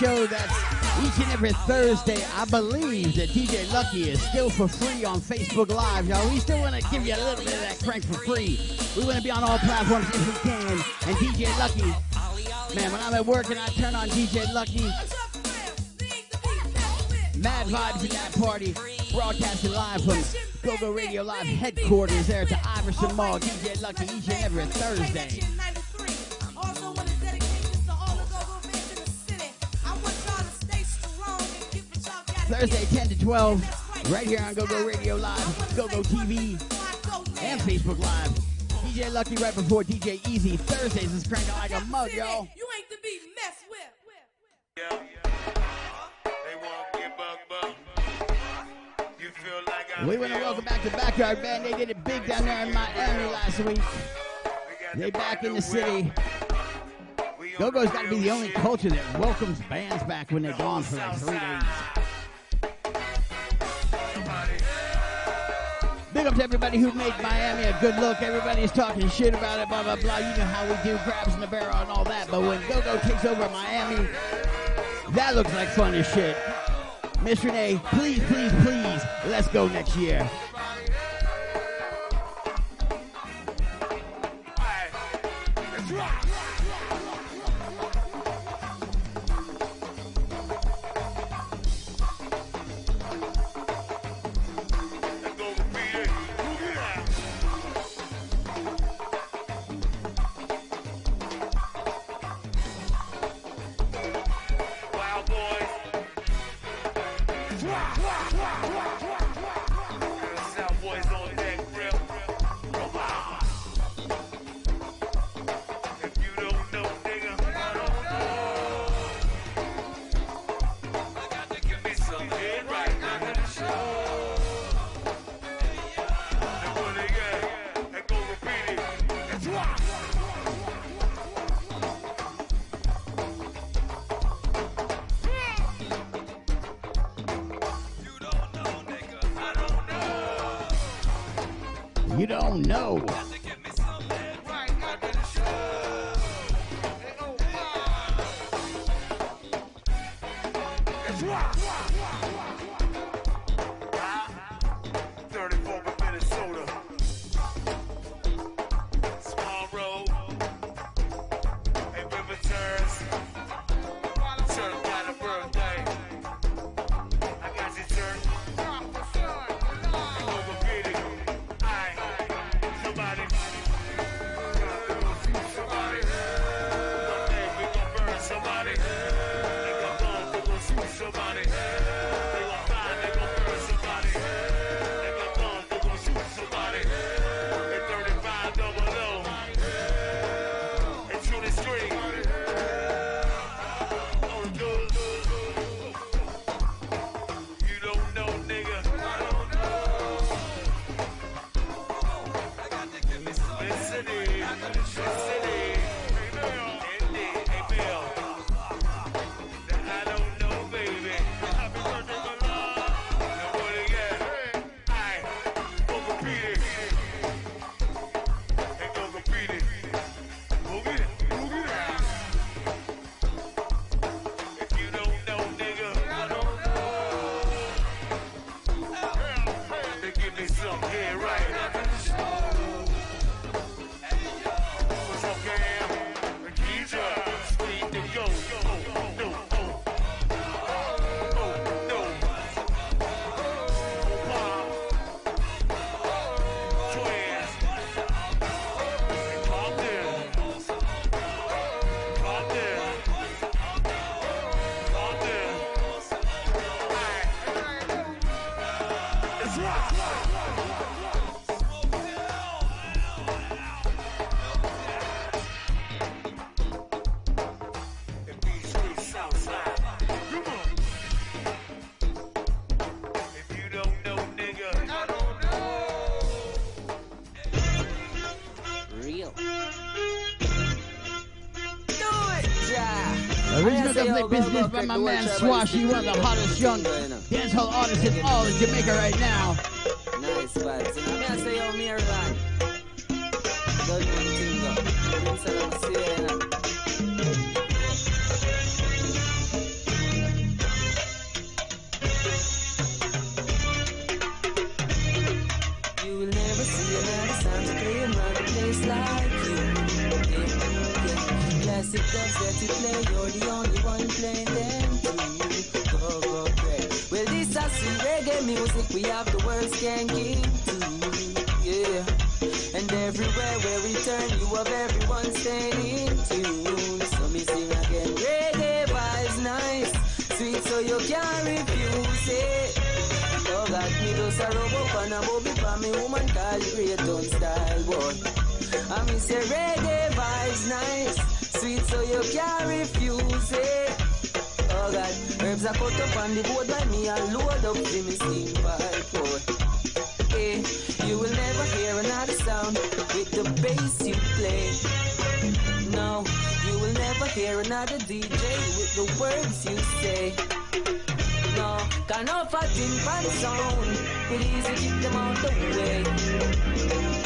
Show. That's each and every Thursday. I believe that DJ Lucky is still for free on Facebook Live, y'all. We still want to give you a little bit of that crank for free. We want to be on all platforms if we can. And DJ Lucky, man, when I'm at work and I turn on DJ Lucky, mad vibes in that party. Broadcasting live from Go Go Radio Live headquarters there at the Iverson Mall. DJ Lucky each and every Thursday. Thursday, 10 to 12, right here on Go Go Radio Live, Go Go TV, and Facebook Live. DJ Lucky right before DJ Easy. Thursdays is cranking like a mug, y'all. You ain't to be messed with. We want to welcome back the Backyard Band. They did it big down there in Miami last week. They back in the city. Go Go's got to be the only culture that welcomes bands back when they're gone for like three days. Big up to everybody who made Miami a good look. Everybody's talking shit about it, blah, blah, blah. You know how we do grabs in the barrel and all that. But when Go-Go takes over Miami, that looks like fun as shit. Miss Renee, please, please, please, let's go next year. is right. This is by my man Squash. One of the hottest young dancehall artists in all of Jamaica right now. a cut up on the board by me and load up the me steam pipe. Hey, you will never hear another sound with the bass you play. No, you will never hear another DJ with the words you say. No, can no tin pan sound will easy keep them out the way.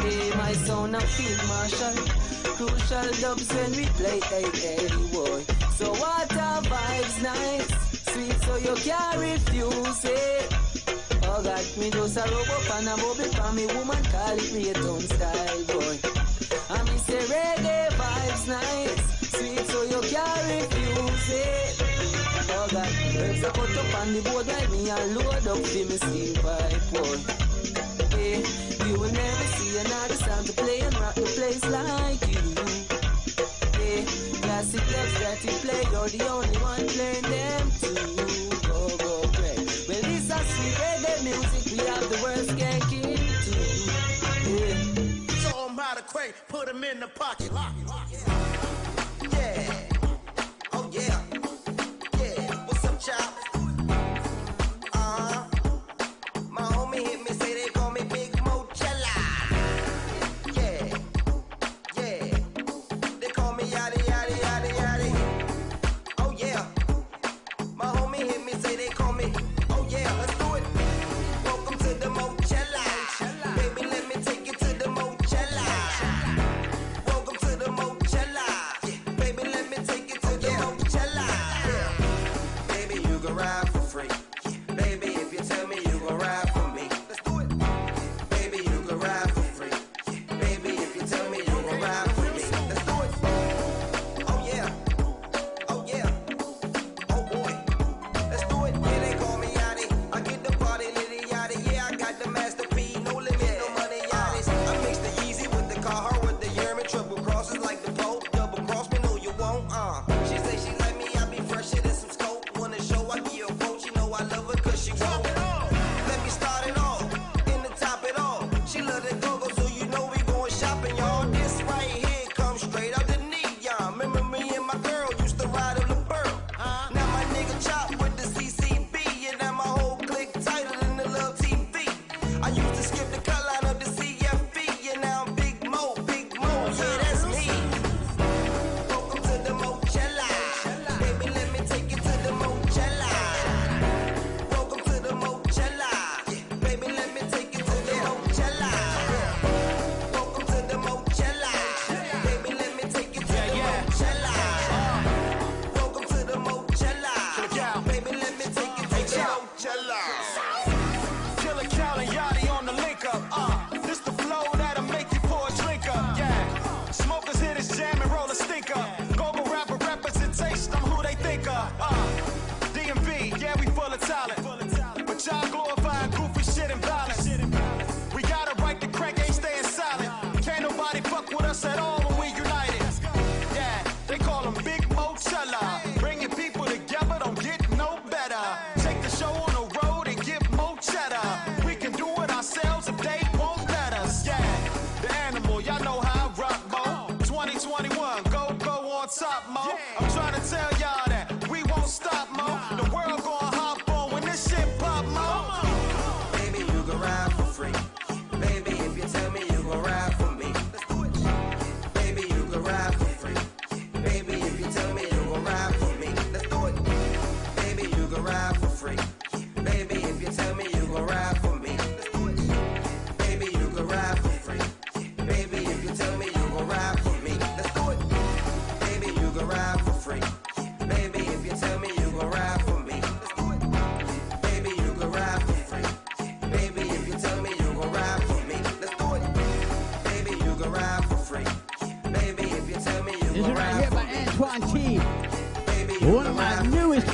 Hey, my son, I feel marshal crucial dubs when we play hey, hey, boy. So what are vibes nice? so you can't refuse it. Oh All that me do is a rub fan and a bubble for me woman, call it Raytown style, boy. And me say reggae vibes nice, sweet so you can't refuse it. Oh All that herbs a cut up on the board like me and load up for me steam pipe, boy. Hey, you will never see another sound to play and rock the place like you. Classic that he play, you're the only one playing them too. Go, go, play. Well, this is reggae music, we have the worst ganky too. Yeah. So I'm out of crate, put him in the pocket. Lock, lock.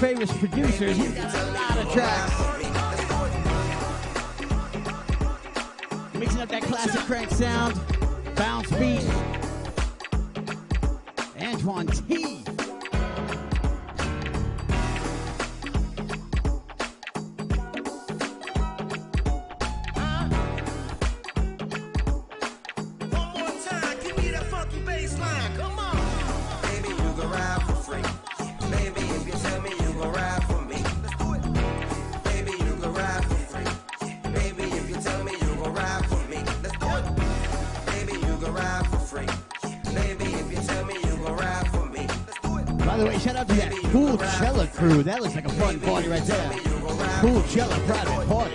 famous producers. He's got a lot of tracks. Mixing up that classic crank sound. fun party right there. Cool Jella private party.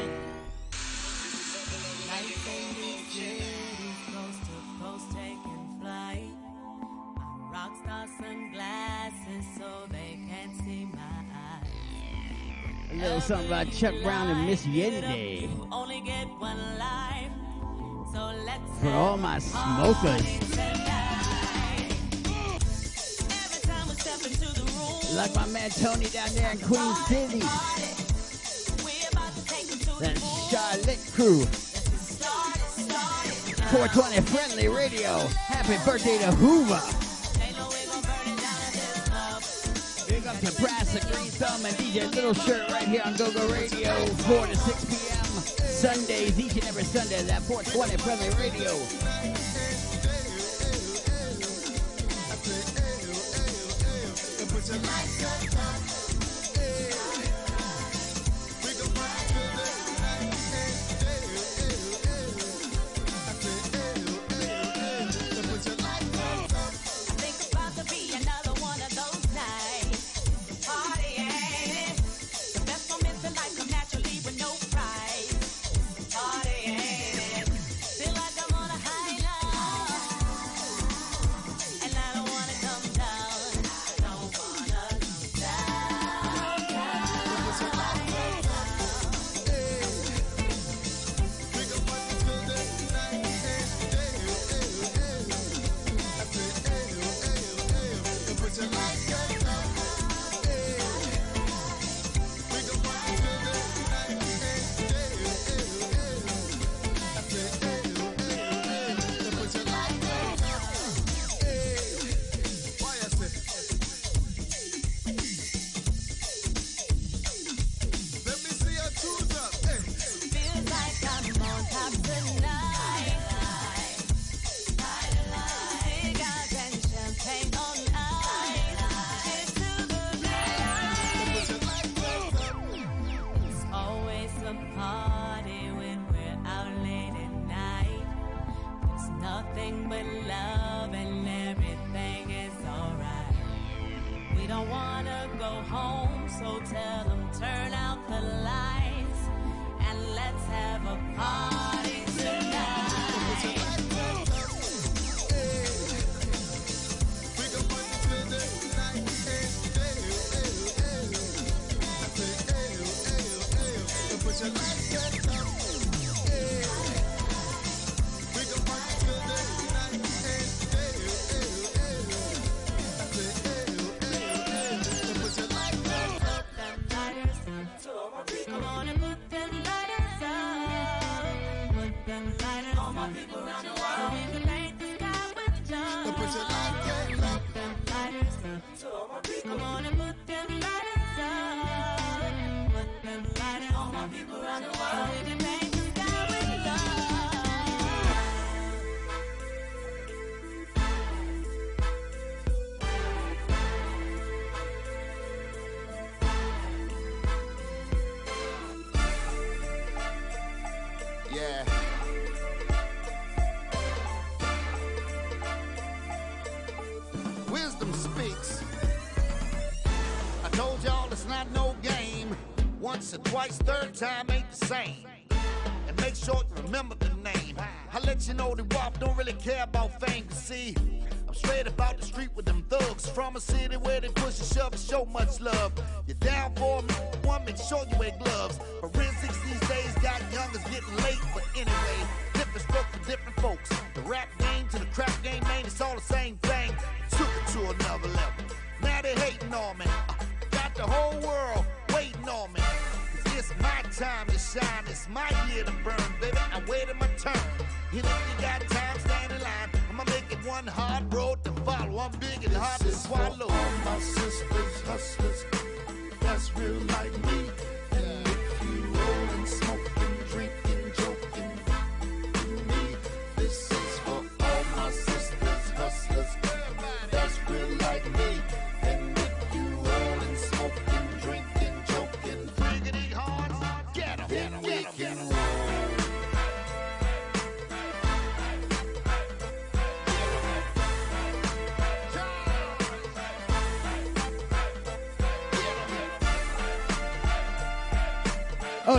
A little something about Chuck Brown and Miss Yende. For all my smokers. Tony down there in Queen City. That Charlotte crew. 420 Friendly Radio. Happy birthday to Hoover. Big up to Brass, the Green Thumb, and DJ Little Shirt right here on GoGo Radio. 4 to 6 p.m. Sundays, each and every Sunday, that 420 Friendly Radio.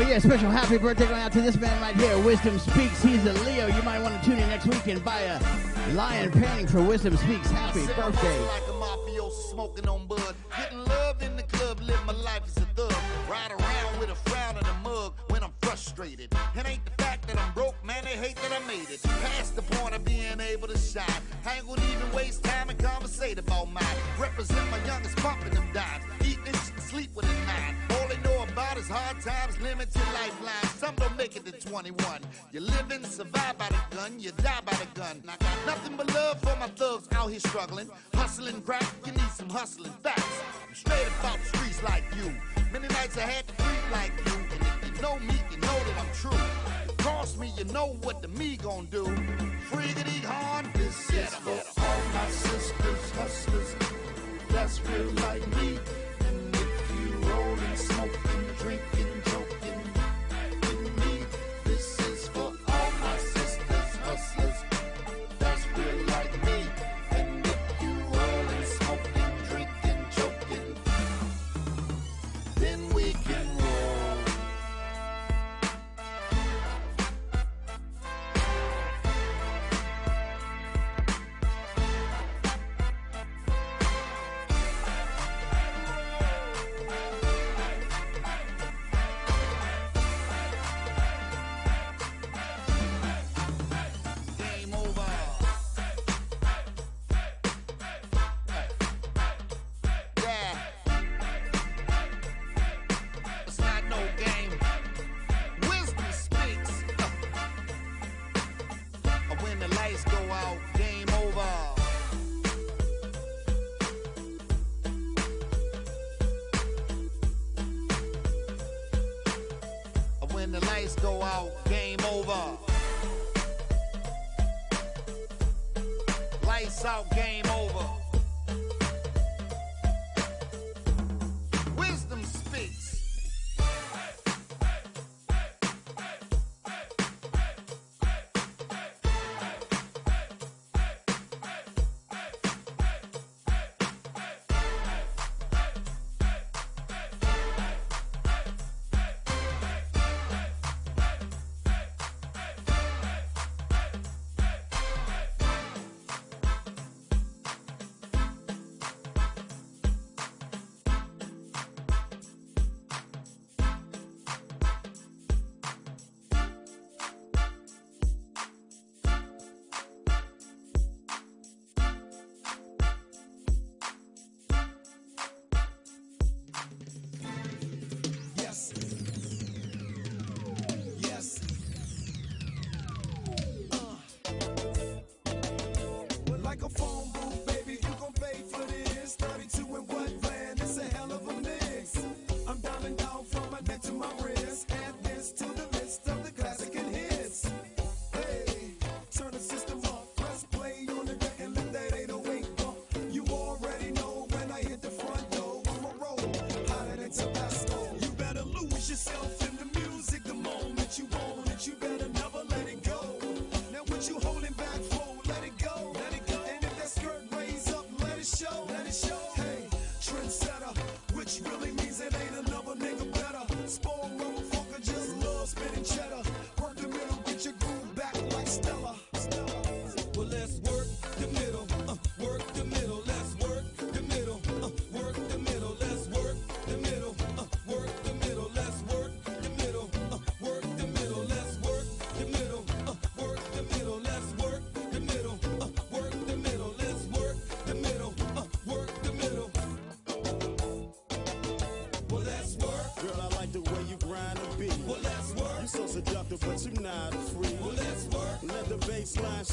yeah, special happy birthday going out to this man right here. Wisdom Speaks. He's a Leo. You might want to tune in next week and buy a lion painting for Wisdom Speaks. Happy birthday.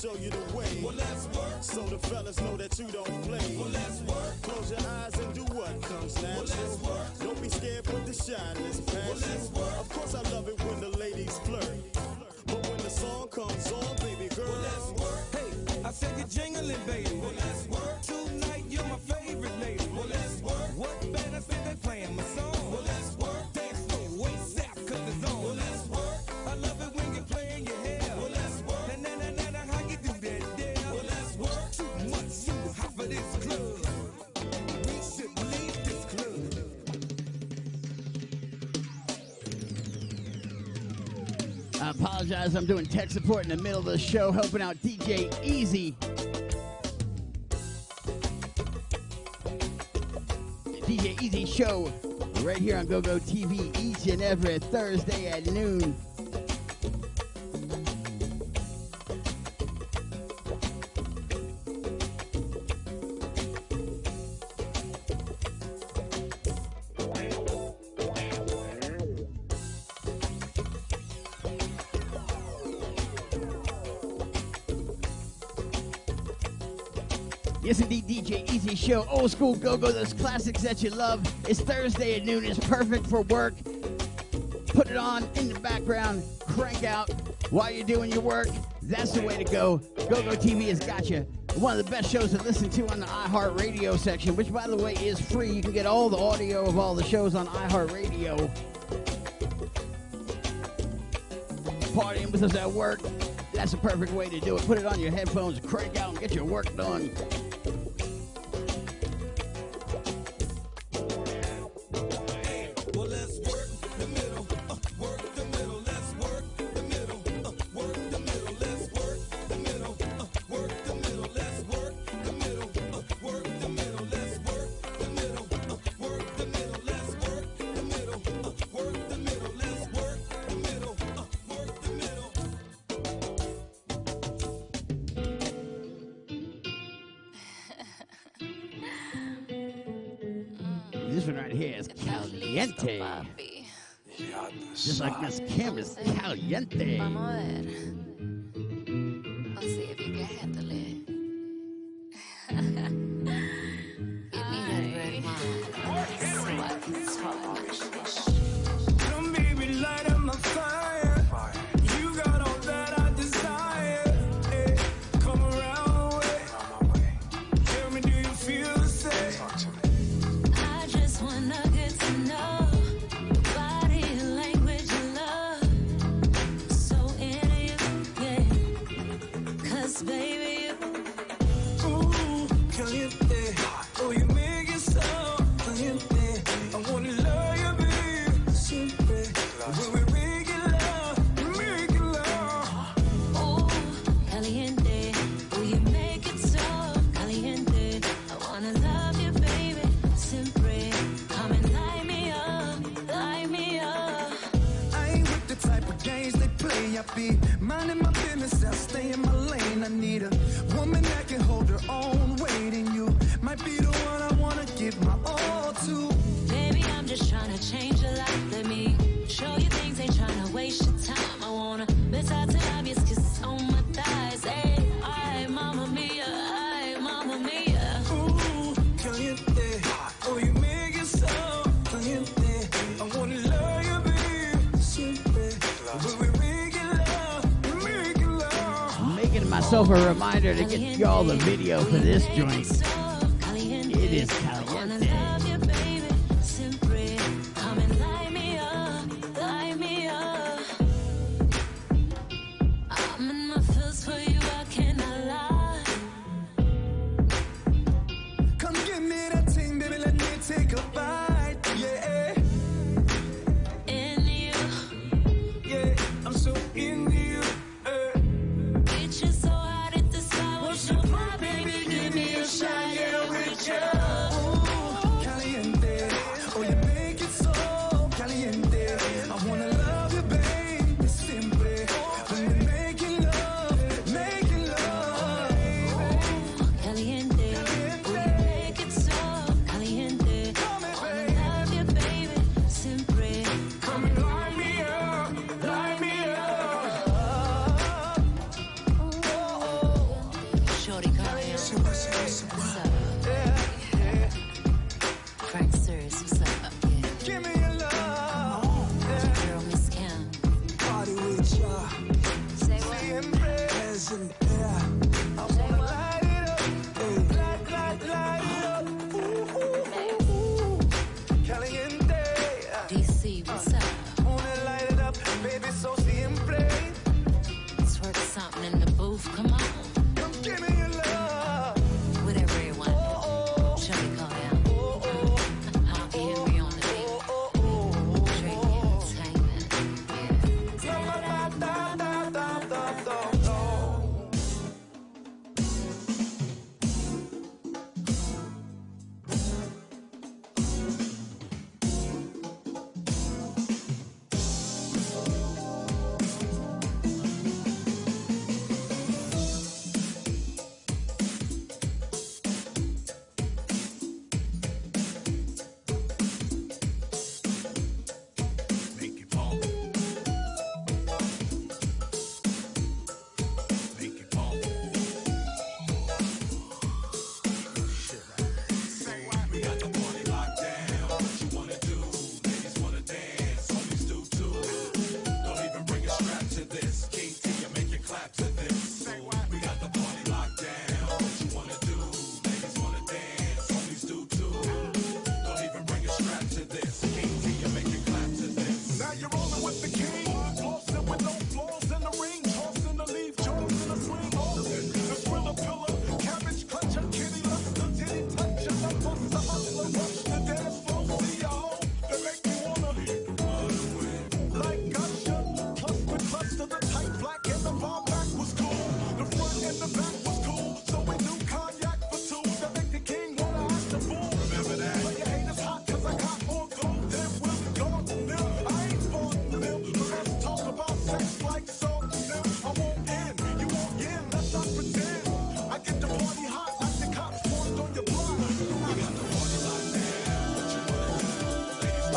show you the way. Well, let's work. So the apologize. I'm doing tech support in the middle of the show, helping out DJ Easy. DJ Easy Show right here on GoGo TV each and every Thursday at noon. show, old school go go, those classics that you love. It's Thursday at noon. It's perfect for work. Put it on in the background, crank out while you're doing your work. That's the way to go. Go Go TV has got you. One of the best shows to listen to on the iHeartRadio section, which, by the way, is free. You can get all the audio of all the shows on iHeartRadio. Partying with us at work. That's the perfect way to do it. Put it on your headphones, crank out, and get your work done. reminder to get y'all the video for this joint.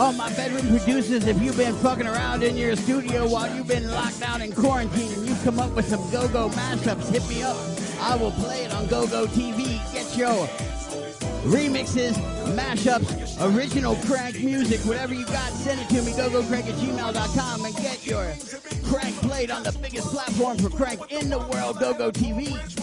All my bedroom producers, if you've been fucking around in your studio while you've been locked out in quarantine and you've come up with some go-go mashups, hit me up. I will play it on GoGo TV. Get your remixes, mashups, original crank music, whatever you got, send it to me, gogocrank at gmail.com and get your crank played on the biggest platform for crank in the world, GoGo TV.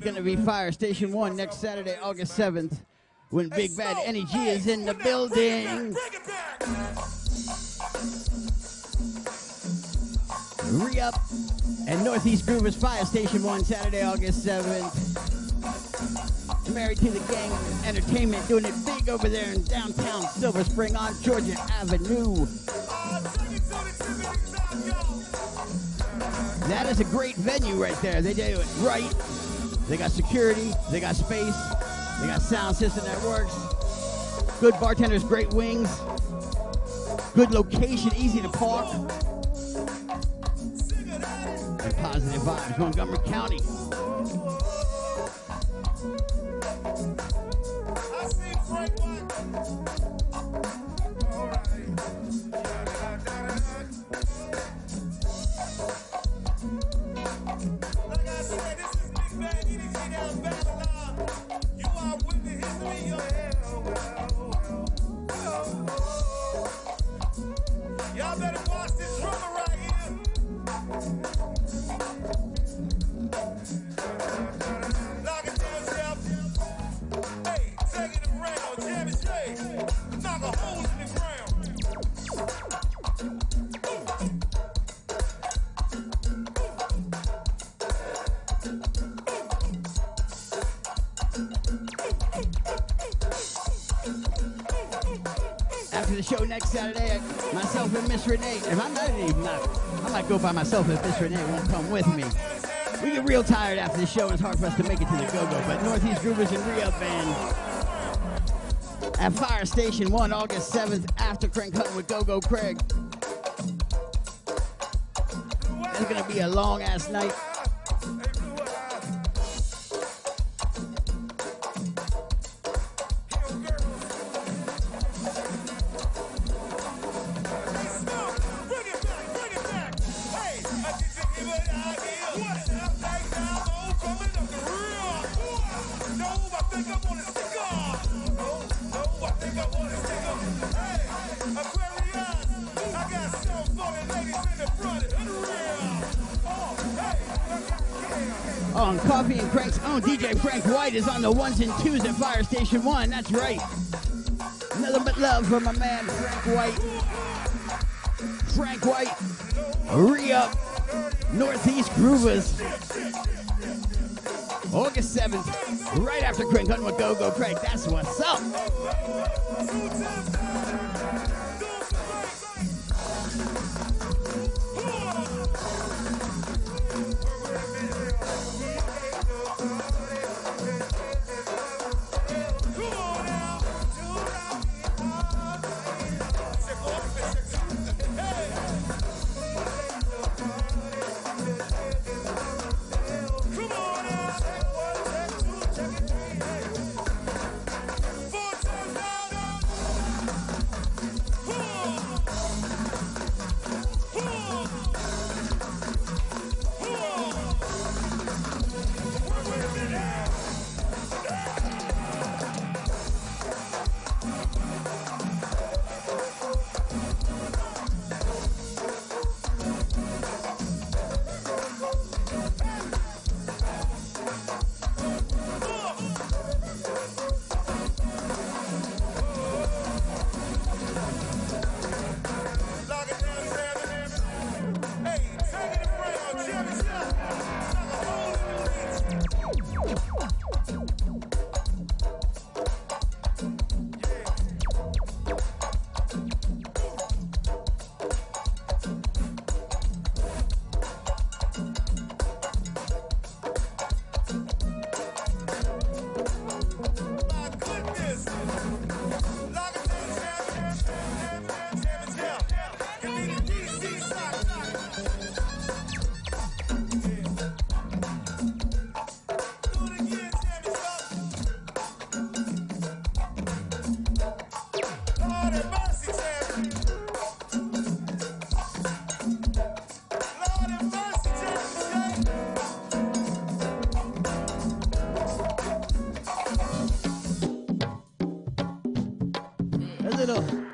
Going to be Fire Station 1 next Saturday, August 7th, when Big Bad NEG is in the building. Re Up and Northeast Groovers Fire Station 1, Saturday, August 7th. Married to the Gang Entertainment, doing it big over there in downtown Silver Spring on Georgia Avenue. That is a great venue right there. They do it right. They got security, they got space, they got sound system that works. Good bartenders, great wings. Good location, easy to park. And positive vibes, Montgomery County. Y'all myself if Miss Renee won't come with me. We get real tired after the show. and It's hard for us to make it to the go-go. But Northeast Groovers and Re-Up Band at Fire Station 1, August 7th, after Crank Hunting with Go-Go Craig. It's to be a long-ass night. On the ones and twos at Fire Station 1. That's right. Nothing but love for my man Frank White. Frank White, re-up, Northeast Groovers. August 7th, right after Crank Hunting with Go Go Crank. That's what's up.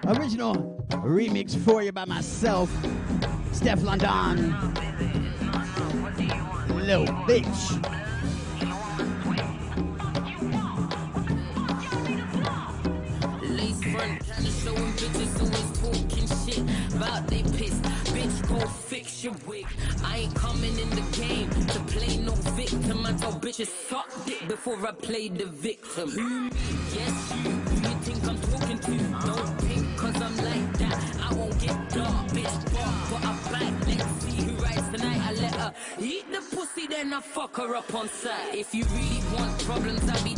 Original remix for you by myself, Steph London. Little bitch. About they piss. Bitch, go fix your wig. I ain't coming in the game to play no victim. I tell bitches suck dick I play the victim. Who me? Yes, you. Who you think I'm talking to? Don't think cause I'm like that. I won't get dark, bitch. Bark, but I. Let's see who rides tonight. I let her eat the pussy, then I fuck her up on sight. If you really want problems, I'll be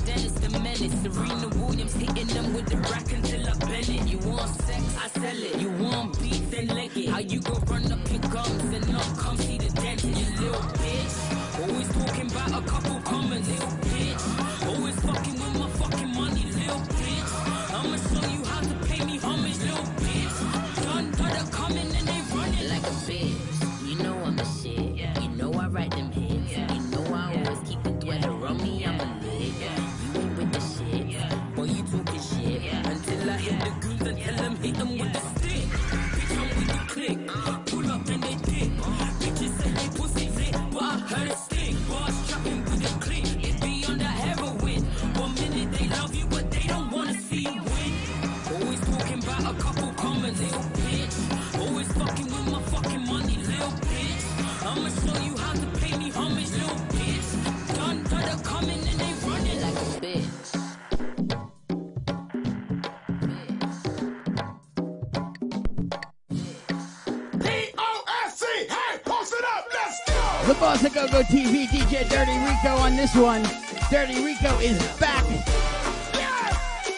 Boss of Go Go TV, DJ Dirty Rico on this one. Dirty Rico is back.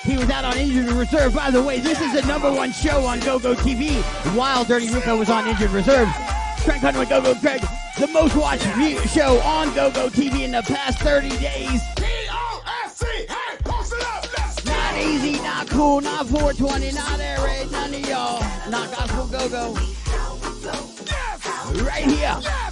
He was out on injured reserve. By the way, this is the number one show on Go Go TV while Dirty Rico was on injured reserve. Crank Hunting with Go Go Craig, the most watched show on Go Go TV in the past 30 days. P-O-S-C, hey, post it up! Not easy, not cool, not 420, not air raid, none of y'all. Not gospel go go. Right here.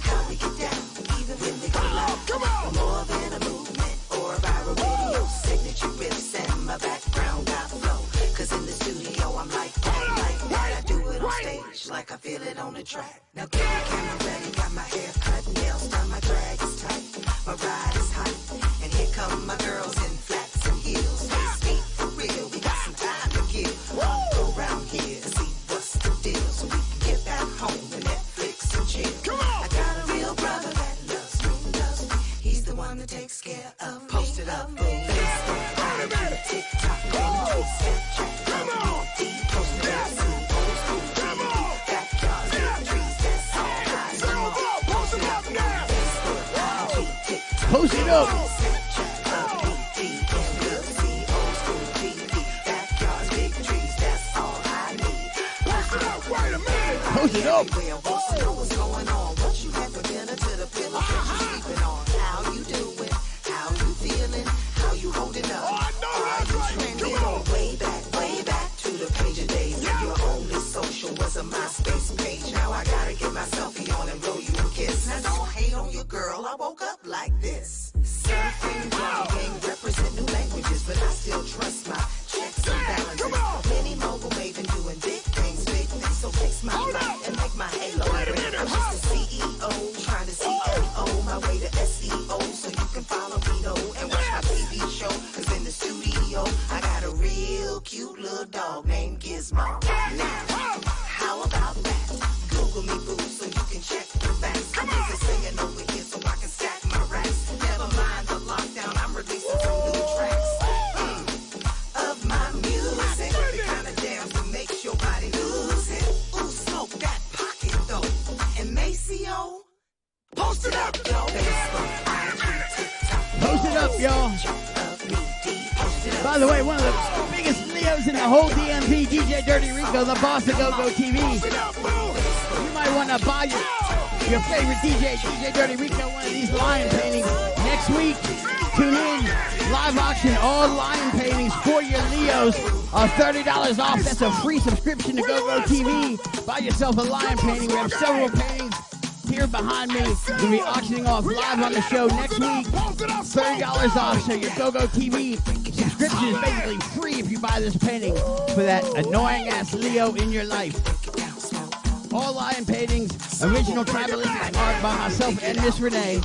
What's going on. You up? Oh, know way back, way back to the days. when Your only social was a MySpace page. Now I gotta get my selfie on and blow you a kiss. Don't hate on your girl. I woke up like this. Auction, all lion paintings for your Leos are $30 off. That's a free subscription to Go Go TV. Buy yourself a lion painting. We have several paintings here behind me. We'll be auctioning off live on the show next week. $30 off. So your GoGo TV subscription is basically free if you buy this painting for that annoying ass Leo in your life. All lion paintings, original tribalistic art by myself and Miss Renee.